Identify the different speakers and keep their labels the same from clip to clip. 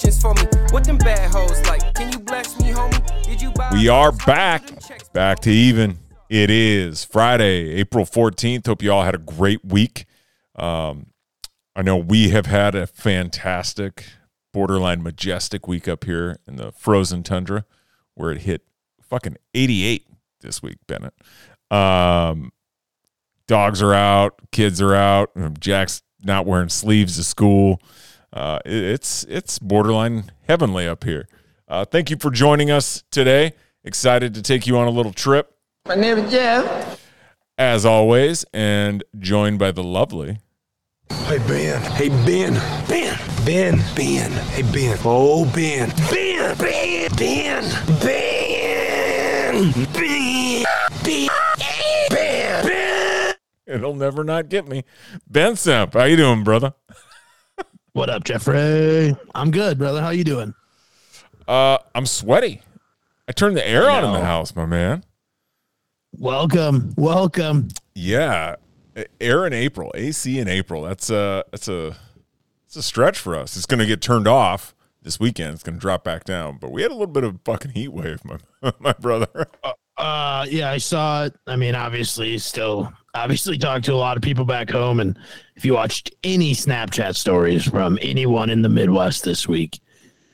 Speaker 1: questions for me. What them bad hoes like? Can you bless me, homie? Did you buy
Speaker 2: We are back, back to even. It is Friday, April 14th. Hope you all had a great week. Um, I know we have had a fantastic, borderline majestic week up here in the frozen tundra where it hit fucking 88 this week, Bennett. Um, dogs are out, kids are out, Jack's not wearing sleeves to school. Uh, it- it's it's borderline heavenly up here. Uh, thank you for joining us today. Excited to take you on a little trip
Speaker 1: My name is Jeff.
Speaker 2: as always, and joined by the lovely.
Speaker 3: Hey Ben. Hey Ben. Ben. Ben. Ben. Hey Ben. Oh Ben. Ben. Ben. Ben. Ben. Ben. Ben. Ben. Ben.
Speaker 2: It'll never not get me. Ben Semp, how you doing, brother?
Speaker 4: What up, Jeffrey? I'm good, brother. How you doing?
Speaker 2: Uh, I'm sweaty. I turned the air on in the house, my man.
Speaker 4: Welcome, welcome.
Speaker 2: Yeah, air in April, AC in April. That's a that's a it's a stretch for us. It's going to get turned off this weekend. It's going to drop back down. But we had a little bit of fucking heat wave, my my brother.
Speaker 4: Uh, yeah, I saw it. I mean, obviously, still, obviously, talked to a lot of people back home, and if you watched any Snapchat stories from anyone in the Midwest this week,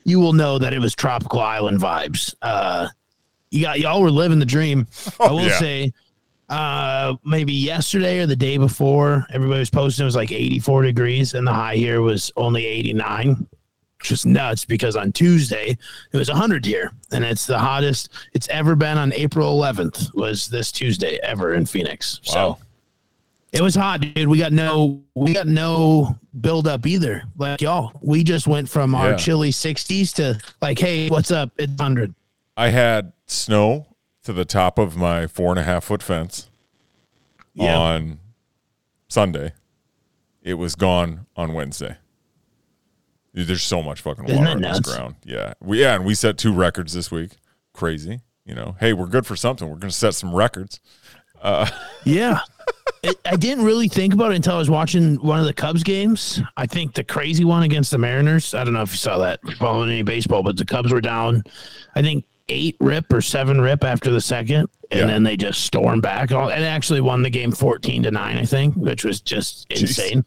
Speaker 4: you will know that it was tropical island vibes. Uh, you got y'all were living the dream. I will
Speaker 2: yeah.
Speaker 4: say, uh, maybe yesterday or the day before, everybody was posting it was like 84 degrees, and the high here was only 89. Which is nuts because on Tuesday it was 100 here, and it's the hottest it's ever been on April 11th. Was this Tuesday ever in Phoenix?
Speaker 2: Wow.
Speaker 4: So it was hot, dude. We got no we got no build up either. Like y'all, we just went from our
Speaker 2: Yeah.
Speaker 4: chilly 60s to like, hey, what's up? It's 100.
Speaker 2: I had snow to the top of my four and a half foot fence
Speaker 4: Yeah.
Speaker 2: on Sunday. It was gone on Wednesday. Dude, there's so much fucking
Speaker 4: Isn't
Speaker 2: water on this
Speaker 4: nuts?
Speaker 2: ground. Yeah. We, yeah, and we set two records this week. Crazy. You know, hey, we're good for something. We're going to set some records.
Speaker 4: Yeah. It, I didn't really think about it until I was watching one of the Cubs games. I think the crazy one against the Mariners. I don't know if you saw that following any baseball, but the Cubs were down, I think eight rip or seven rip after the second, and
Speaker 2: Yeah.
Speaker 4: then they just stormed back. And actually won the game fourteen to nine, I think, which was just insane.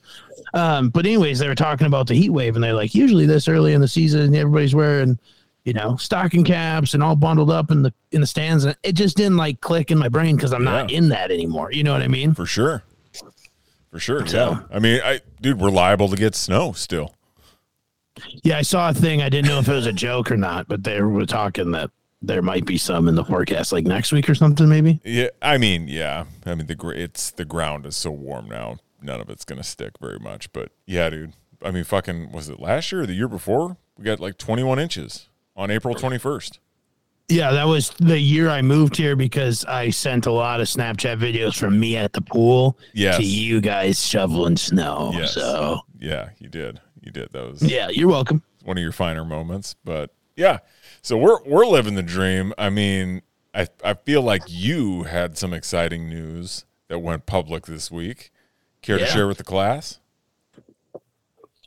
Speaker 4: Um, but anyways, they were talking about the heat wave, and they're like, usually this early in the season, everybody's wearing, you know, stocking caps and all bundled up in the in the stands, and it just didn't like click in my brain because I'm not
Speaker 2: Yeah.
Speaker 4: in that anymore. You know what I mean?
Speaker 2: For sure. For sure.
Speaker 4: So-
Speaker 2: Yeah. I mean, I dude, we're liable to get snow still.
Speaker 4: Yeah, I saw a thing. I didn't know if it was a joke or not, but they were talking that there might be some in the forecast, like next week or something, maybe.
Speaker 2: Yeah, I mean, yeah. I mean, the it's the ground is so warm now. None of it's gonna stick very much. But yeah, dude. I mean, fucking was it last year or the year before? We got like 21 inches on April 21st.
Speaker 4: Yeah, that was the year I moved here because I sent a lot of Snapchat videos from me at the pool
Speaker 2: Yes.
Speaker 4: to you guys shoveling snow.
Speaker 2: Yes.
Speaker 4: So
Speaker 2: Yeah, you did. You did. That was
Speaker 4: yeah, you're welcome.
Speaker 2: one of your finer moments. But yeah, so we're we're living the dream. I mean, I I feel like you had some exciting news that went public this week. Care to share with the class?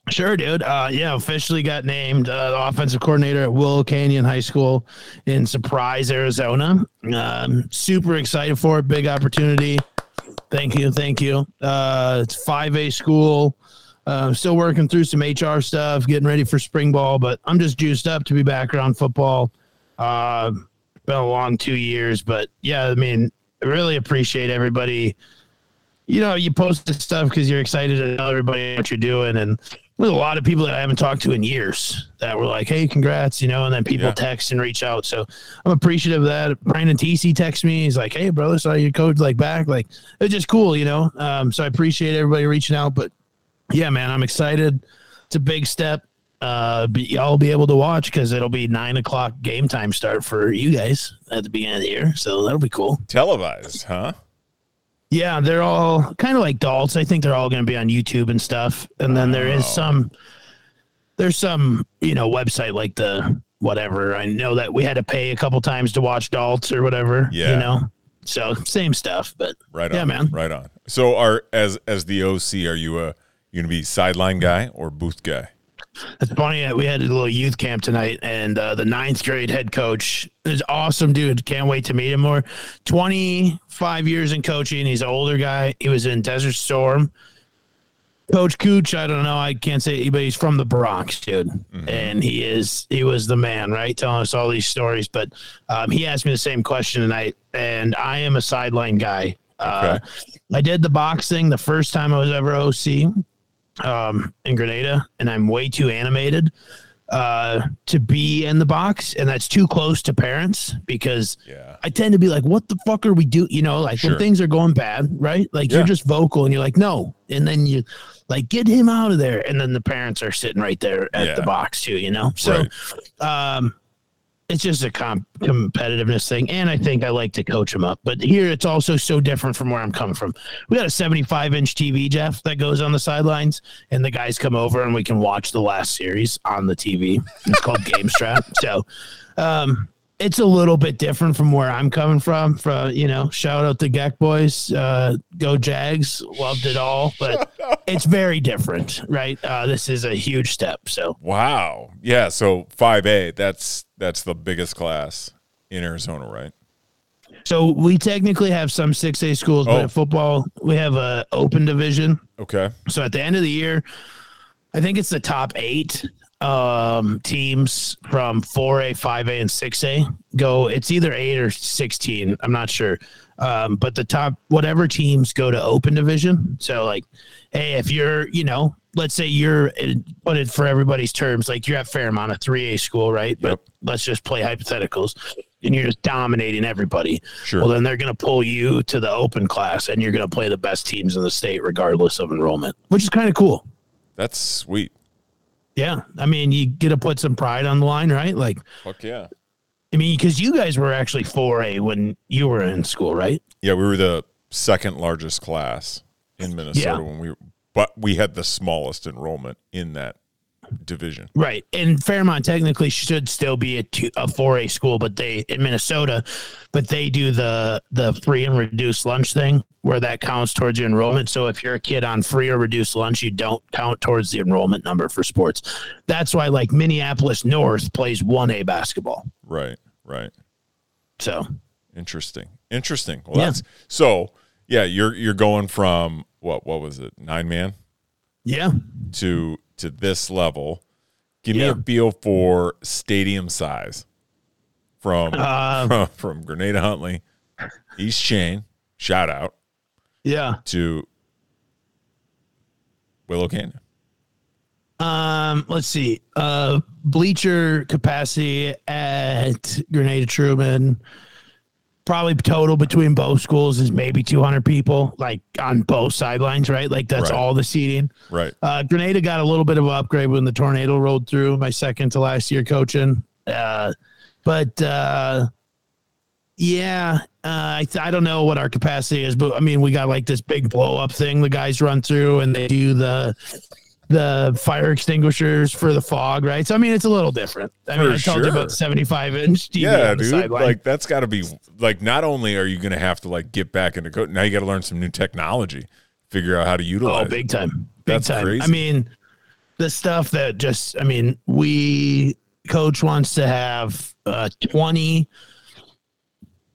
Speaker 4: Sure, dude. Uh, yeah, officially got named uh, the offensive coordinator at Willow Canyon High School in Surprise, Arizona. Um, super excited for it. Big opportunity. Thank you. Thank you. Uh, it's 5A school. Uh, still working through some HR stuff, getting ready for spring ball, but I'm just juiced up to be back around football. Uh, been a long two years, but yeah, I mean, I really appreciate everybody. You know, you post this stuff because you're excited to tell everybody what you're doing, and there's a lot of people that I haven't talked to in years that were like, "Hey, congrats," you know, and then people
Speaker 2: Yeah.
Speaker 4: text and reach out. So I'm appreciative of that. Brandon TC texts me. He's like, "Hey, brother, saw your coach like back." Like it's just cool, you know. Um, so I appreciate everybody reaching out. But yeah, man, I'm excited. It's a big step. Uh, but y'all be able to watch because it'll be nine o'clock game time start for you guys at the beginning of the year. So that'll be cool.
Speaker 2: Televised, huh?
Speaker 4: Yeah, they're all kind of like adults. I think they're all going to be on YouTube and stuff. And then there is some, there's some, you know, website like the whatever. I know that we had to pay a couple times to watch adults or whatever.
Speaker 2: Yeah.
Speaker 4: You know, so same stuff. But
Speaker 2: Right on.
Speaker 4: Yeah, man.
Speaker 2: Right on. So are as as the OC, are you a you gonna be sideline guy or booth guy?
Speaker 4: It's funny that we had a little youth camp tonight, and uh, the ninth grade head coach is awesome, dude. Can't wait to meet him more. Twenty five years in coaching. He's an older guy. He was in Desert Storm. Coach Cooch, I don't know, I can't say, but he's from the Bronx, dude, mm-hmm. and he is he was the man, right, telling us all these stories. But um, he asked me the same question tonight, and I am a sideline guy. Uh, okay. I did the boxing the first time I was ever OC um, in Granada, and I'm way too animated uh, to be in the box, and that's too close to parents because yeah. I tend to be like, "What the fuck are we do?" You know, like sure. when things are going bad, right? Like yeah. you're just vocal, and you're like, "No," and then you like get him out of there, and then the parents are sitting right there at yeah. the box too. You know, so right. um, it's just a comp- competitiveness thing, and I think I like to coach them up. But here, it's also so different from where I'm coming from. We got a 75 inch TV, Jeff, that goes on the sidelines, and the guys come over and we can watch the last series on the TV. It's called Game Strap. So, um, it's a little bit different from where I'm coming from. From you know, shout out the Geck boys, uh, go Jags, loved it all, but it's very different, right? Uh, this is a huge step. So
Speaker 2: wow, yeah. So five A, that's that's the biggest class in Arizona, right?
Speaker 4: So we technically have some six A schools, oh. but in football we have a open division.
Speaker 2: Okay.
Speaker 4: So at the end of the year, I think it's the top eight um, teams from 4A, 5A, and 6A go. It's either eight or 16. I'm not sure. Um, but the top, whatever teams go to open division. So, like, hey, if you're, you know, let's say you're, put it for everybody's terms, like you're at Fairmont, a 3A school, right? But let's just play hypotheticals and you're just dominating everybody. Sure. Well, then they're going to pull you to the open class and you're going to play the best teams in the state regardless of enrollment, which is kind of cool.
Speaker 2: That's sweet.
Speaker 4: Yeah, I mean, you get to put some pride on the line, right? Like,
Speaker 2: fuck yeah.
Speaker 4: I mean, because you guys were actually 4A when you were in school, right?
Speaker 2: Yeah, we were the second largest class in Minnesota yeah. when we, but we had the smallest enrollment in that division.
Speaker 4: Right. And Fairmont technically should still be a, two, a 4A school, but they in Minnesota, but they do the the free and reduced lunch thing where that counts towards your enrollment. So if you're a kid on free or reduced lunch, you don't count towards the enrollment number for sports. That's why like Minneapolis North plays 1A basketball.
Speaker 2: Right. Right.
Speaker 4: So
Speaker 2: interesting. Interesting. Well, yeah. that's so yeah, you're you're going from what what was it? 9 man?
Speaker 4: Yeah.
Speaker 2: To to this level, give yeah. me a feel for stadium size from uh, from, from Granada Huntley, East Chain, shout out,
Speaker 4: yeah,
Speaker 2: to Willow Canyon.
Speaker 4: Um, let's see. Uh, bleacher capacity at Granada Truman probably total between both schools is maybe 200 people like on both sidelines right? Like that's right. all the seating.
Speaker 2: Right.
Speaker 4: Uh granada got a little bit of an upgrade when the tornado rolled through my second to last year coaching. Uh but uh yeah uh, I, I don't know what our capacity is but i mean we got like this big blow up thing the guys run through and they do the the fire extinguishers for the fog, right? So I mean, it's a little different. I mean, I told sure. you about 75 inch TV
Speaker 2: yeah, dude. Like that's got to be like. Not only are you going to have to like get back into code, now you got to learn some new technology, figure out how to utilize.
Speaker 4: Oh, big time, big that's time. Crazy. I mean, the stuff that just. I mean, we coach wants to have uh, 20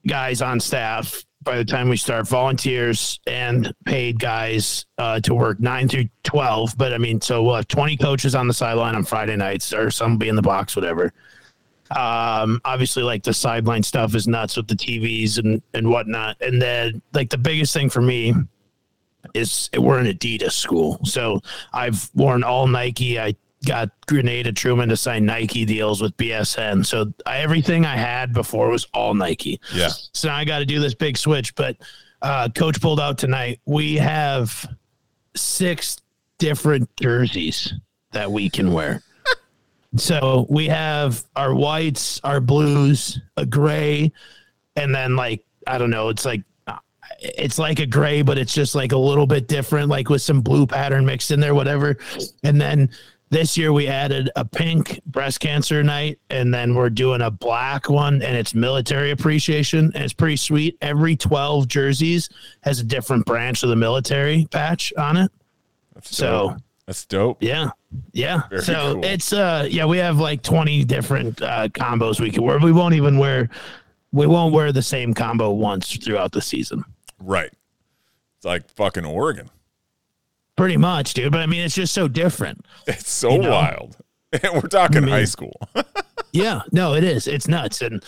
Speaker 4: guys on staff by the time we start volunteers and paid guys uh, to work nine through 12. But I mean, so we'll have 20 coaches on the sideline on Friday nights or some be in the box, whatever. Um, obviously, like the sideline stuff is nuts with the TVs and, and whatnot. And then, like, the biggest thing for me is we're an Adidas school. So I've worn all Nike. I got Granada Truman to sign Nike deals with BSN. So I, everything I had before was all Nike.
Speaker 2: Yeah.
Speaker 4: So now I got to do this big switch. But uh, coach pulled out tonight. We have six different jerseys that we can wear. so we have our whites, our blues, a gray, and then like I don't know, it's like it's like a gray, but it's just like a little bit different, like with some blue pattern mixed in there, whatever. And then this year we added a pink breast cancer night, and then we're doing a black one, and it's military appreciation, and it's pretty sweet. Every twelve jerseys has a different branch of the military patch on it. That's so
Speaker 2: That's dope.
Speaker 4: Yeah. Yeah.
Speaker 2: Very
Speaker 4: so
Speaker 2: cool.
Speaker 4: it's uh yeah, we have like 20 different uh combos we can wear. We won't even wear we won't wear the same combo once throughout the season.
Speaker 2: Right. It's like fucking Oregon.
Speaker 4: Pretty much, dude. But I mean it's just so different.
Speaker 2: It's so
Speaker 4: You know?
Speaker 2: wild. And we're talking
Speaker 4: mean-
Speaker 2: high school.
Speaker 4: Yeah, no, it is. It's nuts. And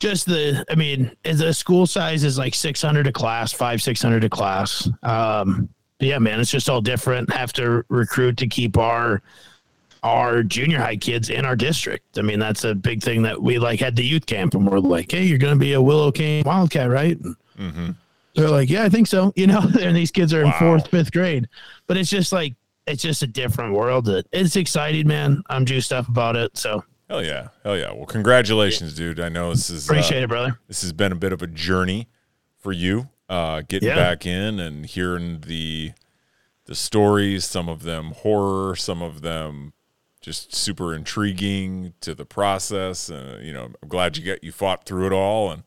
Speaker 4: just the I mean, the school size is like 600 a class, 5 600 a class. Um yeah, man, it's just all different. Have to recruit to keep our our junior high kids in our district. I mean, that's a big thing that we like had the youth camp and we're like, hey, you're going to be a Willow Cane Wildcat, right? And
Speaker 2: hmm
Speaker 4: They're like, yeah, I think so. You know, and these kids are in
Speaker 2: Wow.
Speaker 4: fourth, fifth grade, but it's just like, it's just a different world. It's exciting, man. I'm juiced up about it. So
Speaker 2: Hell yeah. Hell yeah. Well, congratulations, dude. I know this is uh,
Speaker 4: appreciate it, brother.
Speaker 2: this has been a bit of a journey for you uh getting
Speaker 4: Yeah.
Speaker 2: back in and hearing the the stories some of them horror some of them just super intriguing to the process uh, you know i'm glad you got you fought through it all and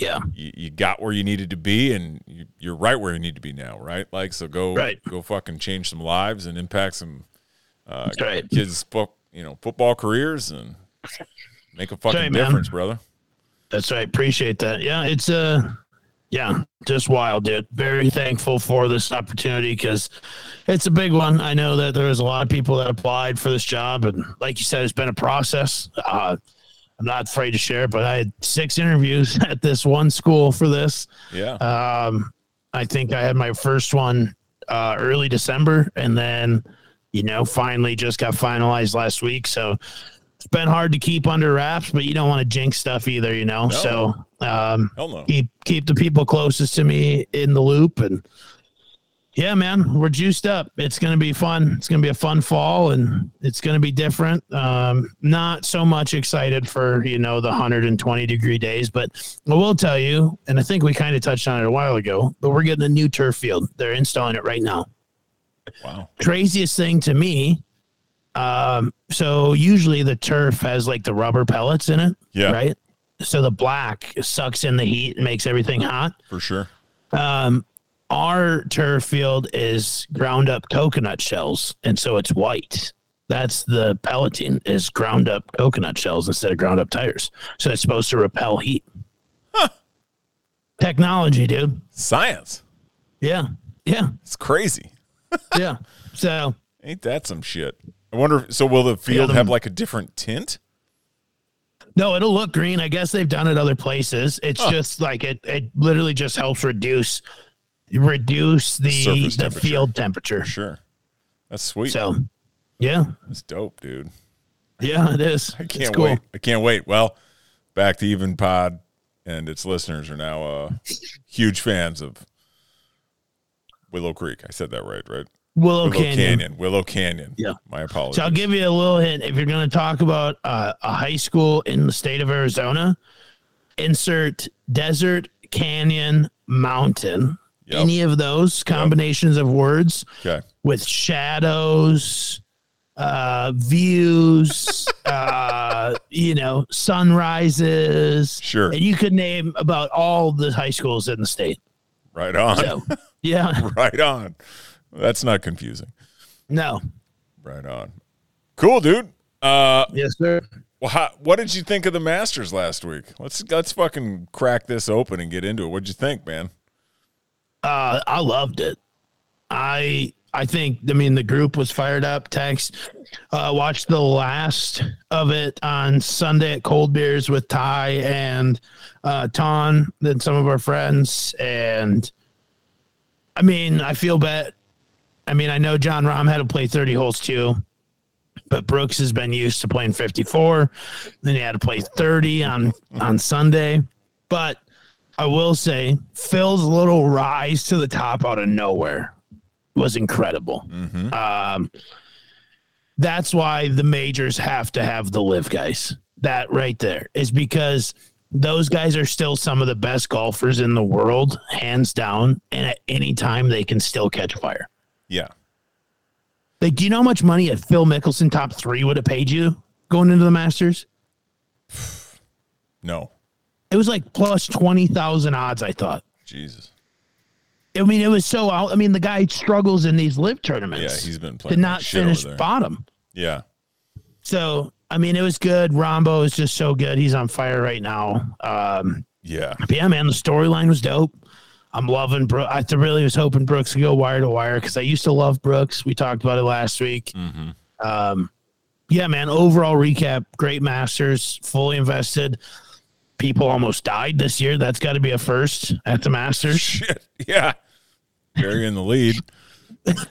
Speaker 4: Yeah.
Speaker 2: you, you got where you needed to be and you, you're right where you need to be now right like so go
Speaker 4: Right.
Speaker 2: go fucking change some lives and impact some uh
Speaker 4: right.
Speaker 2: kids fo- you know football careers and make a fucking
Speaker 4: right,
Speaker 2: difference brother
Speaker 4: That's right. Appreciate that. Yeah. It's, uh, yeah, just wild, dude. Very thankful for this opportunity because it's a big one. I know that there was a lot of people that applied for this job, and like you said, it's been a process. Uh, I'm not afraid to share it, but I had six interviews at this one school for this.
Speaker 2: yeah
Speaker 4: Um, I think I had my first one uh, early December, and then you know finally just got finalized last week. So it's been hard to keep under wraps, but you don't want to jinx stuff either, you know.
Speaker 2: No.
Speaker 4: So um,
Speaker 2: no
Speaker 4: keep keep the people closest to me in the loop, and yeah, man, we're juiced up. It's gonna be fun. It's gonna be a fun fall, and it's gonna be different. Um, not so much excited for you know the 120 degree days, but I will tell you, and I think we kind of touched on it a while ago, but we're getting a new turf field. They're installing it right now.
Speaker 2: wow
Speaker 4: Craziest thing to me. Um, so usually the turf has like the rubber pellets in it,
Speaker 2: yeah
Speaker 4: right? So the black sucks in the heat and makes everything hot.
Speaker 2: for sure
Speaker 4: Um, our turf field is ground up coconut shells, and so it's white. That's the pelleting is ground up coconut shells instead of ground up tires. So it's supposed to repel heat. Huh. Technology, dude.
Speaker 2: science
Speaker 4: Yeah. Yeah.
Speaker 2: it's crazy
Speaker 4: Yeah. So
Speaker 2: Ain't that some shit? I wonder. So will the field
Speaker 4: the-
Speaker 2: have like a different tint?
Speaker 4: no, it'll look green. I guess they've done it other places. It's
Speaker 2: Huh.
Speaker 4: just like it it literally just helps reduce reduce the
Speaker 2: Surface
Speaker 4: the
Speaker 2: temperature.
Speaker 4: field temperature.
Speaker 2: Sure. That's sweet.
Speaker 4: So yeah.
Speaker 2: That's dope, dude.
Speaker 4: Yeah, it is.
Speaker 2: I can't
Speaker 4: cool.
Speaker 2: wait. I can't wait. Well, back to even pod and its listeners are now uh, huge fans of Willow Creek. I said that right, right?
Speaker 4: Willow,
Speaker 2: Willow
Speaker 4: Canyon.
Speaker 2: Canyon. Willow Canyon.
Speaker 4: Yeah.
Speaker 2: My apologies.
Speaker 4: So I'll give you a little hint. If you're going to talk about uh, a high school in the state of Arizona, insert desert, canyon, mountain.
Speaker 2: Yep.
Speaker 4: Any of those combinations of words
Speaker 2: okay.
Speaker 4: with shadows, uh, views, uh, you know, sunrises.
Speaker 2: Sure.
Speaker 4: And you could name about all the high schools in the state.
Speaker 2: Right on.
Speaker 4: So, yeah,
Speaker 2: right on. That's not confusing.
Speaker 4: no.
Speaker 2: Right on. Cool, dude. Uh,
Speaker 4: Yes, sir.
Speaker 2: well, how, what did you think of the Masters last week? Let's let's fucking crack this open and get into it. What'd you think, man?
Speaker 4: Uh, I loved it. I I think I mean the group was fired up. Text, uh, watched the last of it on Sunday at Cold Beers with Ty and uh, Ton, then some of our friends, and I mean I feel bad. I mean I know Jon Rahm had to play thirty holes too, but Brooks has been used to playing fifty four. Then he had to play thirty on on Sunday, but I will say Phil's little rise to the top out of nowhere was incredible.
Speaker 2: Mm-hmm.
Speaker 4: Um, that's why the majors have to have the LIV guys. That right there is because those guys are still some of the best golfers in the world, hands down. And at any time they can still catch fire.
Speaker 2: Yeah.
Speaker 4: Like, do you know how much money a Phil Mickelson top three would have paid you going into the Masters?
Speaker 2: No.
Speaker 4: It was like plus 20,000 odds, I thought.
Speaker 2: Jesus.
Speaker 4: I mean, it was so. out- I mean, the guy struggles in these LIV tournaments.
Speaker 2: Yeah, he's been
Speaker 4: to
Speaker 2: playing
Speaker 4: not
Speaker 2: shit
Speaker 4: finish bottom.
Speaker 2: Yeah,
Speaker 4: So I mean, it was good. Rahmbo is just so good. He's on fire right now. Um,
Speaker 2: yeah,
Speaker 4: yeah, man, the storyline was dope. I'm loving Brooks. I really was hoping Brooks could go wire to wire because I used to love Brooks. We talked about it last week.
Speaker 2: hmm
Speaker 4: Um, yeah, man. Overall recap: great Masters, fully invested. People almost died this year. That's got to be a first at the Masters.
Speaker 2: Shit, yeah. Barry in the lead.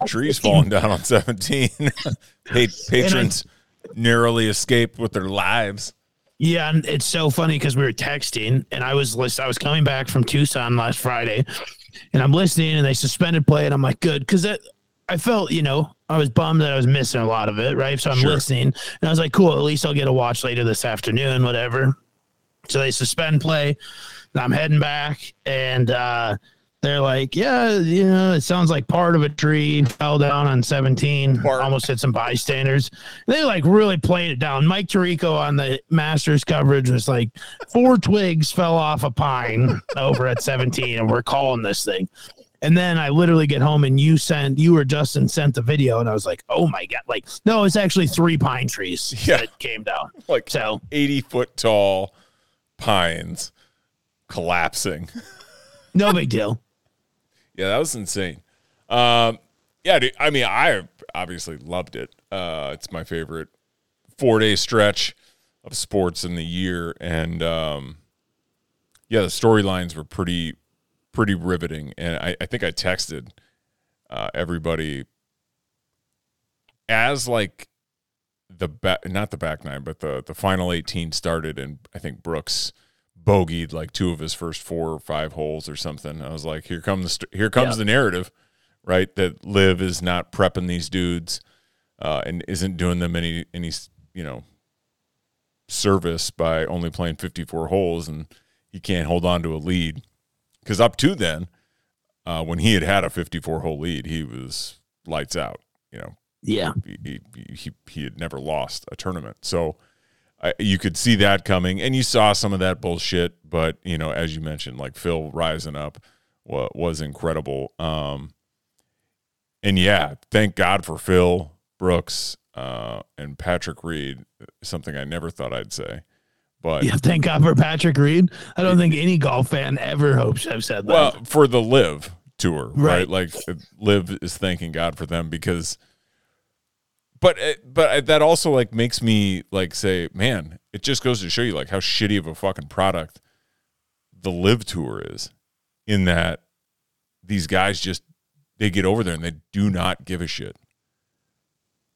Speaker 2: Trees falling down on 17. Pa- patrons narrowly escaped with their lives.
Speaker 4: Yeah, and it's so funny because we were texting, and I was list- I was coming back from Tucson last Friday, and I'm listening, and they suspended play, and I'm like, good, because I felt, you know, I was bummed that I was missing a lot of it, right? So I'm
Speaker 2: Sure.
Speaker 4: listening, and I was like, cool, at least I'll get a watch later this afternoon, whatever. So they suspend play, and I'm heading back, and uh, they're like, yeah, you know, it sounds like part of a tree fell down on 17,
Speaker 2: Part.
Speaker 4: almost hit some bystanders. They like really played it down. Mike Tirico on the Masters coverage was like, four twigs fell off a pine over at 17, and we're calling this thing. And then I literally get home and you sent, you or Justin sent the video, and I was like, oh my God. Like, no, it's actually three pine trees
Speaker 2: Yeah.
Speaker 4: that came down.
Speaker 2: Like
Speaker 4: So,
Speaker 2: 80 foot tall pines collapsing.
Speaker 4: no big deal.
Speaker 2: Yeah, that was insane. Um, yeah, dude, I mean, I obviously loved it. Uh, it's my favorite four day stretch of sports in the year, and um, yeah, the storylines were pretty pretty riveting. And I, I think I texted uh, everybody as like the back, not the back nine, but the the final eighteen started, and I think Brooks bogeyed like two of his first four or five holes or something. I was like, here comes the st- here comes
Speaker 4: Yeah.
Speaker 2: the narrative, right? That LIV is not prepping these dudes uh, and isn't doing them any any you know service by only playing 54 holes and he can't hold on to a lead because up to then uh, when he had had a 54 hole lead he was lights out you know
Speaker 4: Yeah.
Speaker 2: he, he, he, had never lost a tournament. So I, you could see that coming, and you saw some of that bullshit. But you know, as you mentioned, like Phil rising up was, was incredible. Um, and yeah, thank God for Phil Brooks uh, and Patrick Reed. Something I never thought I'd say, but
Speaker 4: Yeah. Thank God for Patrick Reed. I don't think any golf fan ever hopes I've said that.
Speaker 2: Well, for the LIV tour, right?
Speaker 4: Right.
Speaker 2: Like LIV is thanking God for them because, but uh, but uh, that also like makes me like say, man, it just goes to show you like how shitty of a fucking product the LIV tour is, in that these guys just they get over there and they do not give a shit.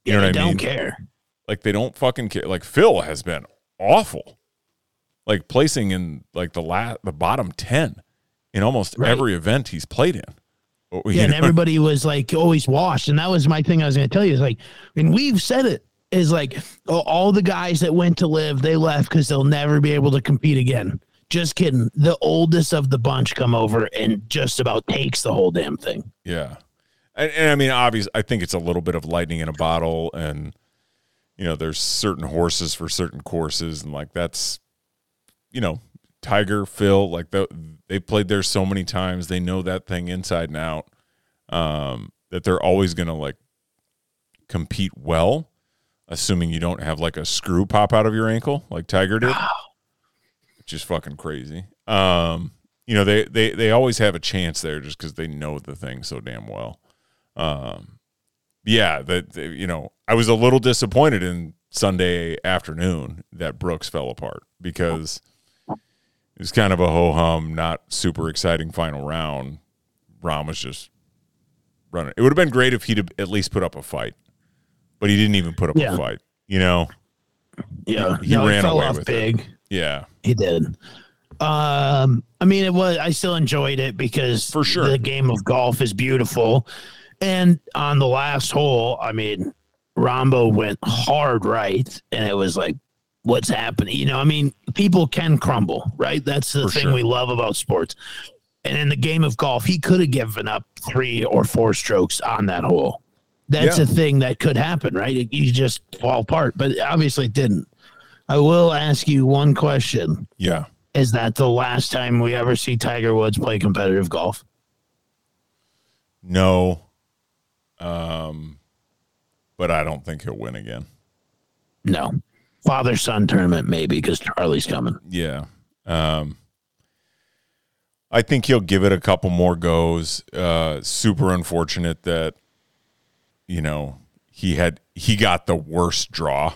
Speaker 2: You
Speaker 4: yeah,
Speaker 2: know
Speaker 4: they
Speaker 2: what I
Speaker 4: don't
Speaker 2: mean?
Speaker 4: care.
Speaker 2: Like they don't fucking care. Like Phil has been awful, like placing in like the la- the bottom ten in almost
Speaker 4: Right.
Speaker 2: every event he's played in. Oh,
Speaker 4: Yeah, and everybody was like always washed, and that was my thing. I was going to tell you is like, and we've said it is like all the guys that went to LIV, they left because they'll never be able to compete again. Just kidding. The oldest of the bunch come over and just about takes the whole damn thing.
Speaker 2: Yeah, and, and I mean, obviously, I think it's a little bit of lightning in a bottle, and you know, there's certain horses for certain courses, and like that's, you know, Tiger, Phil, like the, they played there so many times, they know that thing inside and out, um, that they're always gonna like compete well, assuming you don't have like a screw pop out of your ankle like Tiger did, which is fucking crazy. Um, you know, they they they always have a chance there just because they know the thing so damn well. Um, yeah, that that, you know, I was a little disappointed in Sunday afternoon that Brooks fell apart because it was kind of a ho hum, not super exciting final round. Rahm was just running. It would have been great if he'd have at least put up a fight, but he didn't even put up
Speaker 4: Yeah.
Speaker 2: a fight. You know,
Speaker 4: Yeah,
Speaker 2: He
Speaker 4: no,
Speaker 2: ran
Speaker 4: fell
Speaker 2: away
Speaker 4: off
Speaker 2: with it.
Speaker 4: big.
Speaker 2: yeah,
Speaker 4: He did. Um, I mean, it was. I still enjoyed it because
Speaker 2: For sure.
Speaker 4: the game of golf is beautiful. And on the last hole, I mean, Rahmbo went hard right, and it was like, what's happening? You know, I mean, people can crumble, right? That's the
Speaker 2: For
Speaker 4: thing
Speaker 2: sure.
Speaker 4: we love about sports. And in the game of golf, he could have given up three or four strokes on that hole. That's
Speaker 2: Yeah.
Speaker 4: a thing that could happen, right? You just fall apart, but obviously it didn't. I will ask you one question
Speaker 2: yeah.
Speaker 4: is that the last time we ever see Tiger Woods play competitive golf?
Speaker 2: No. Um, but I don't think he'll win again.
Speaker 4: No. Father son tournament, maybe, because Charlie's coming.
Speaker 2: Yeah. Um, I think he'll give it a couple more goes. Uh, super unfortunate that, you know, he had he got the worst draw.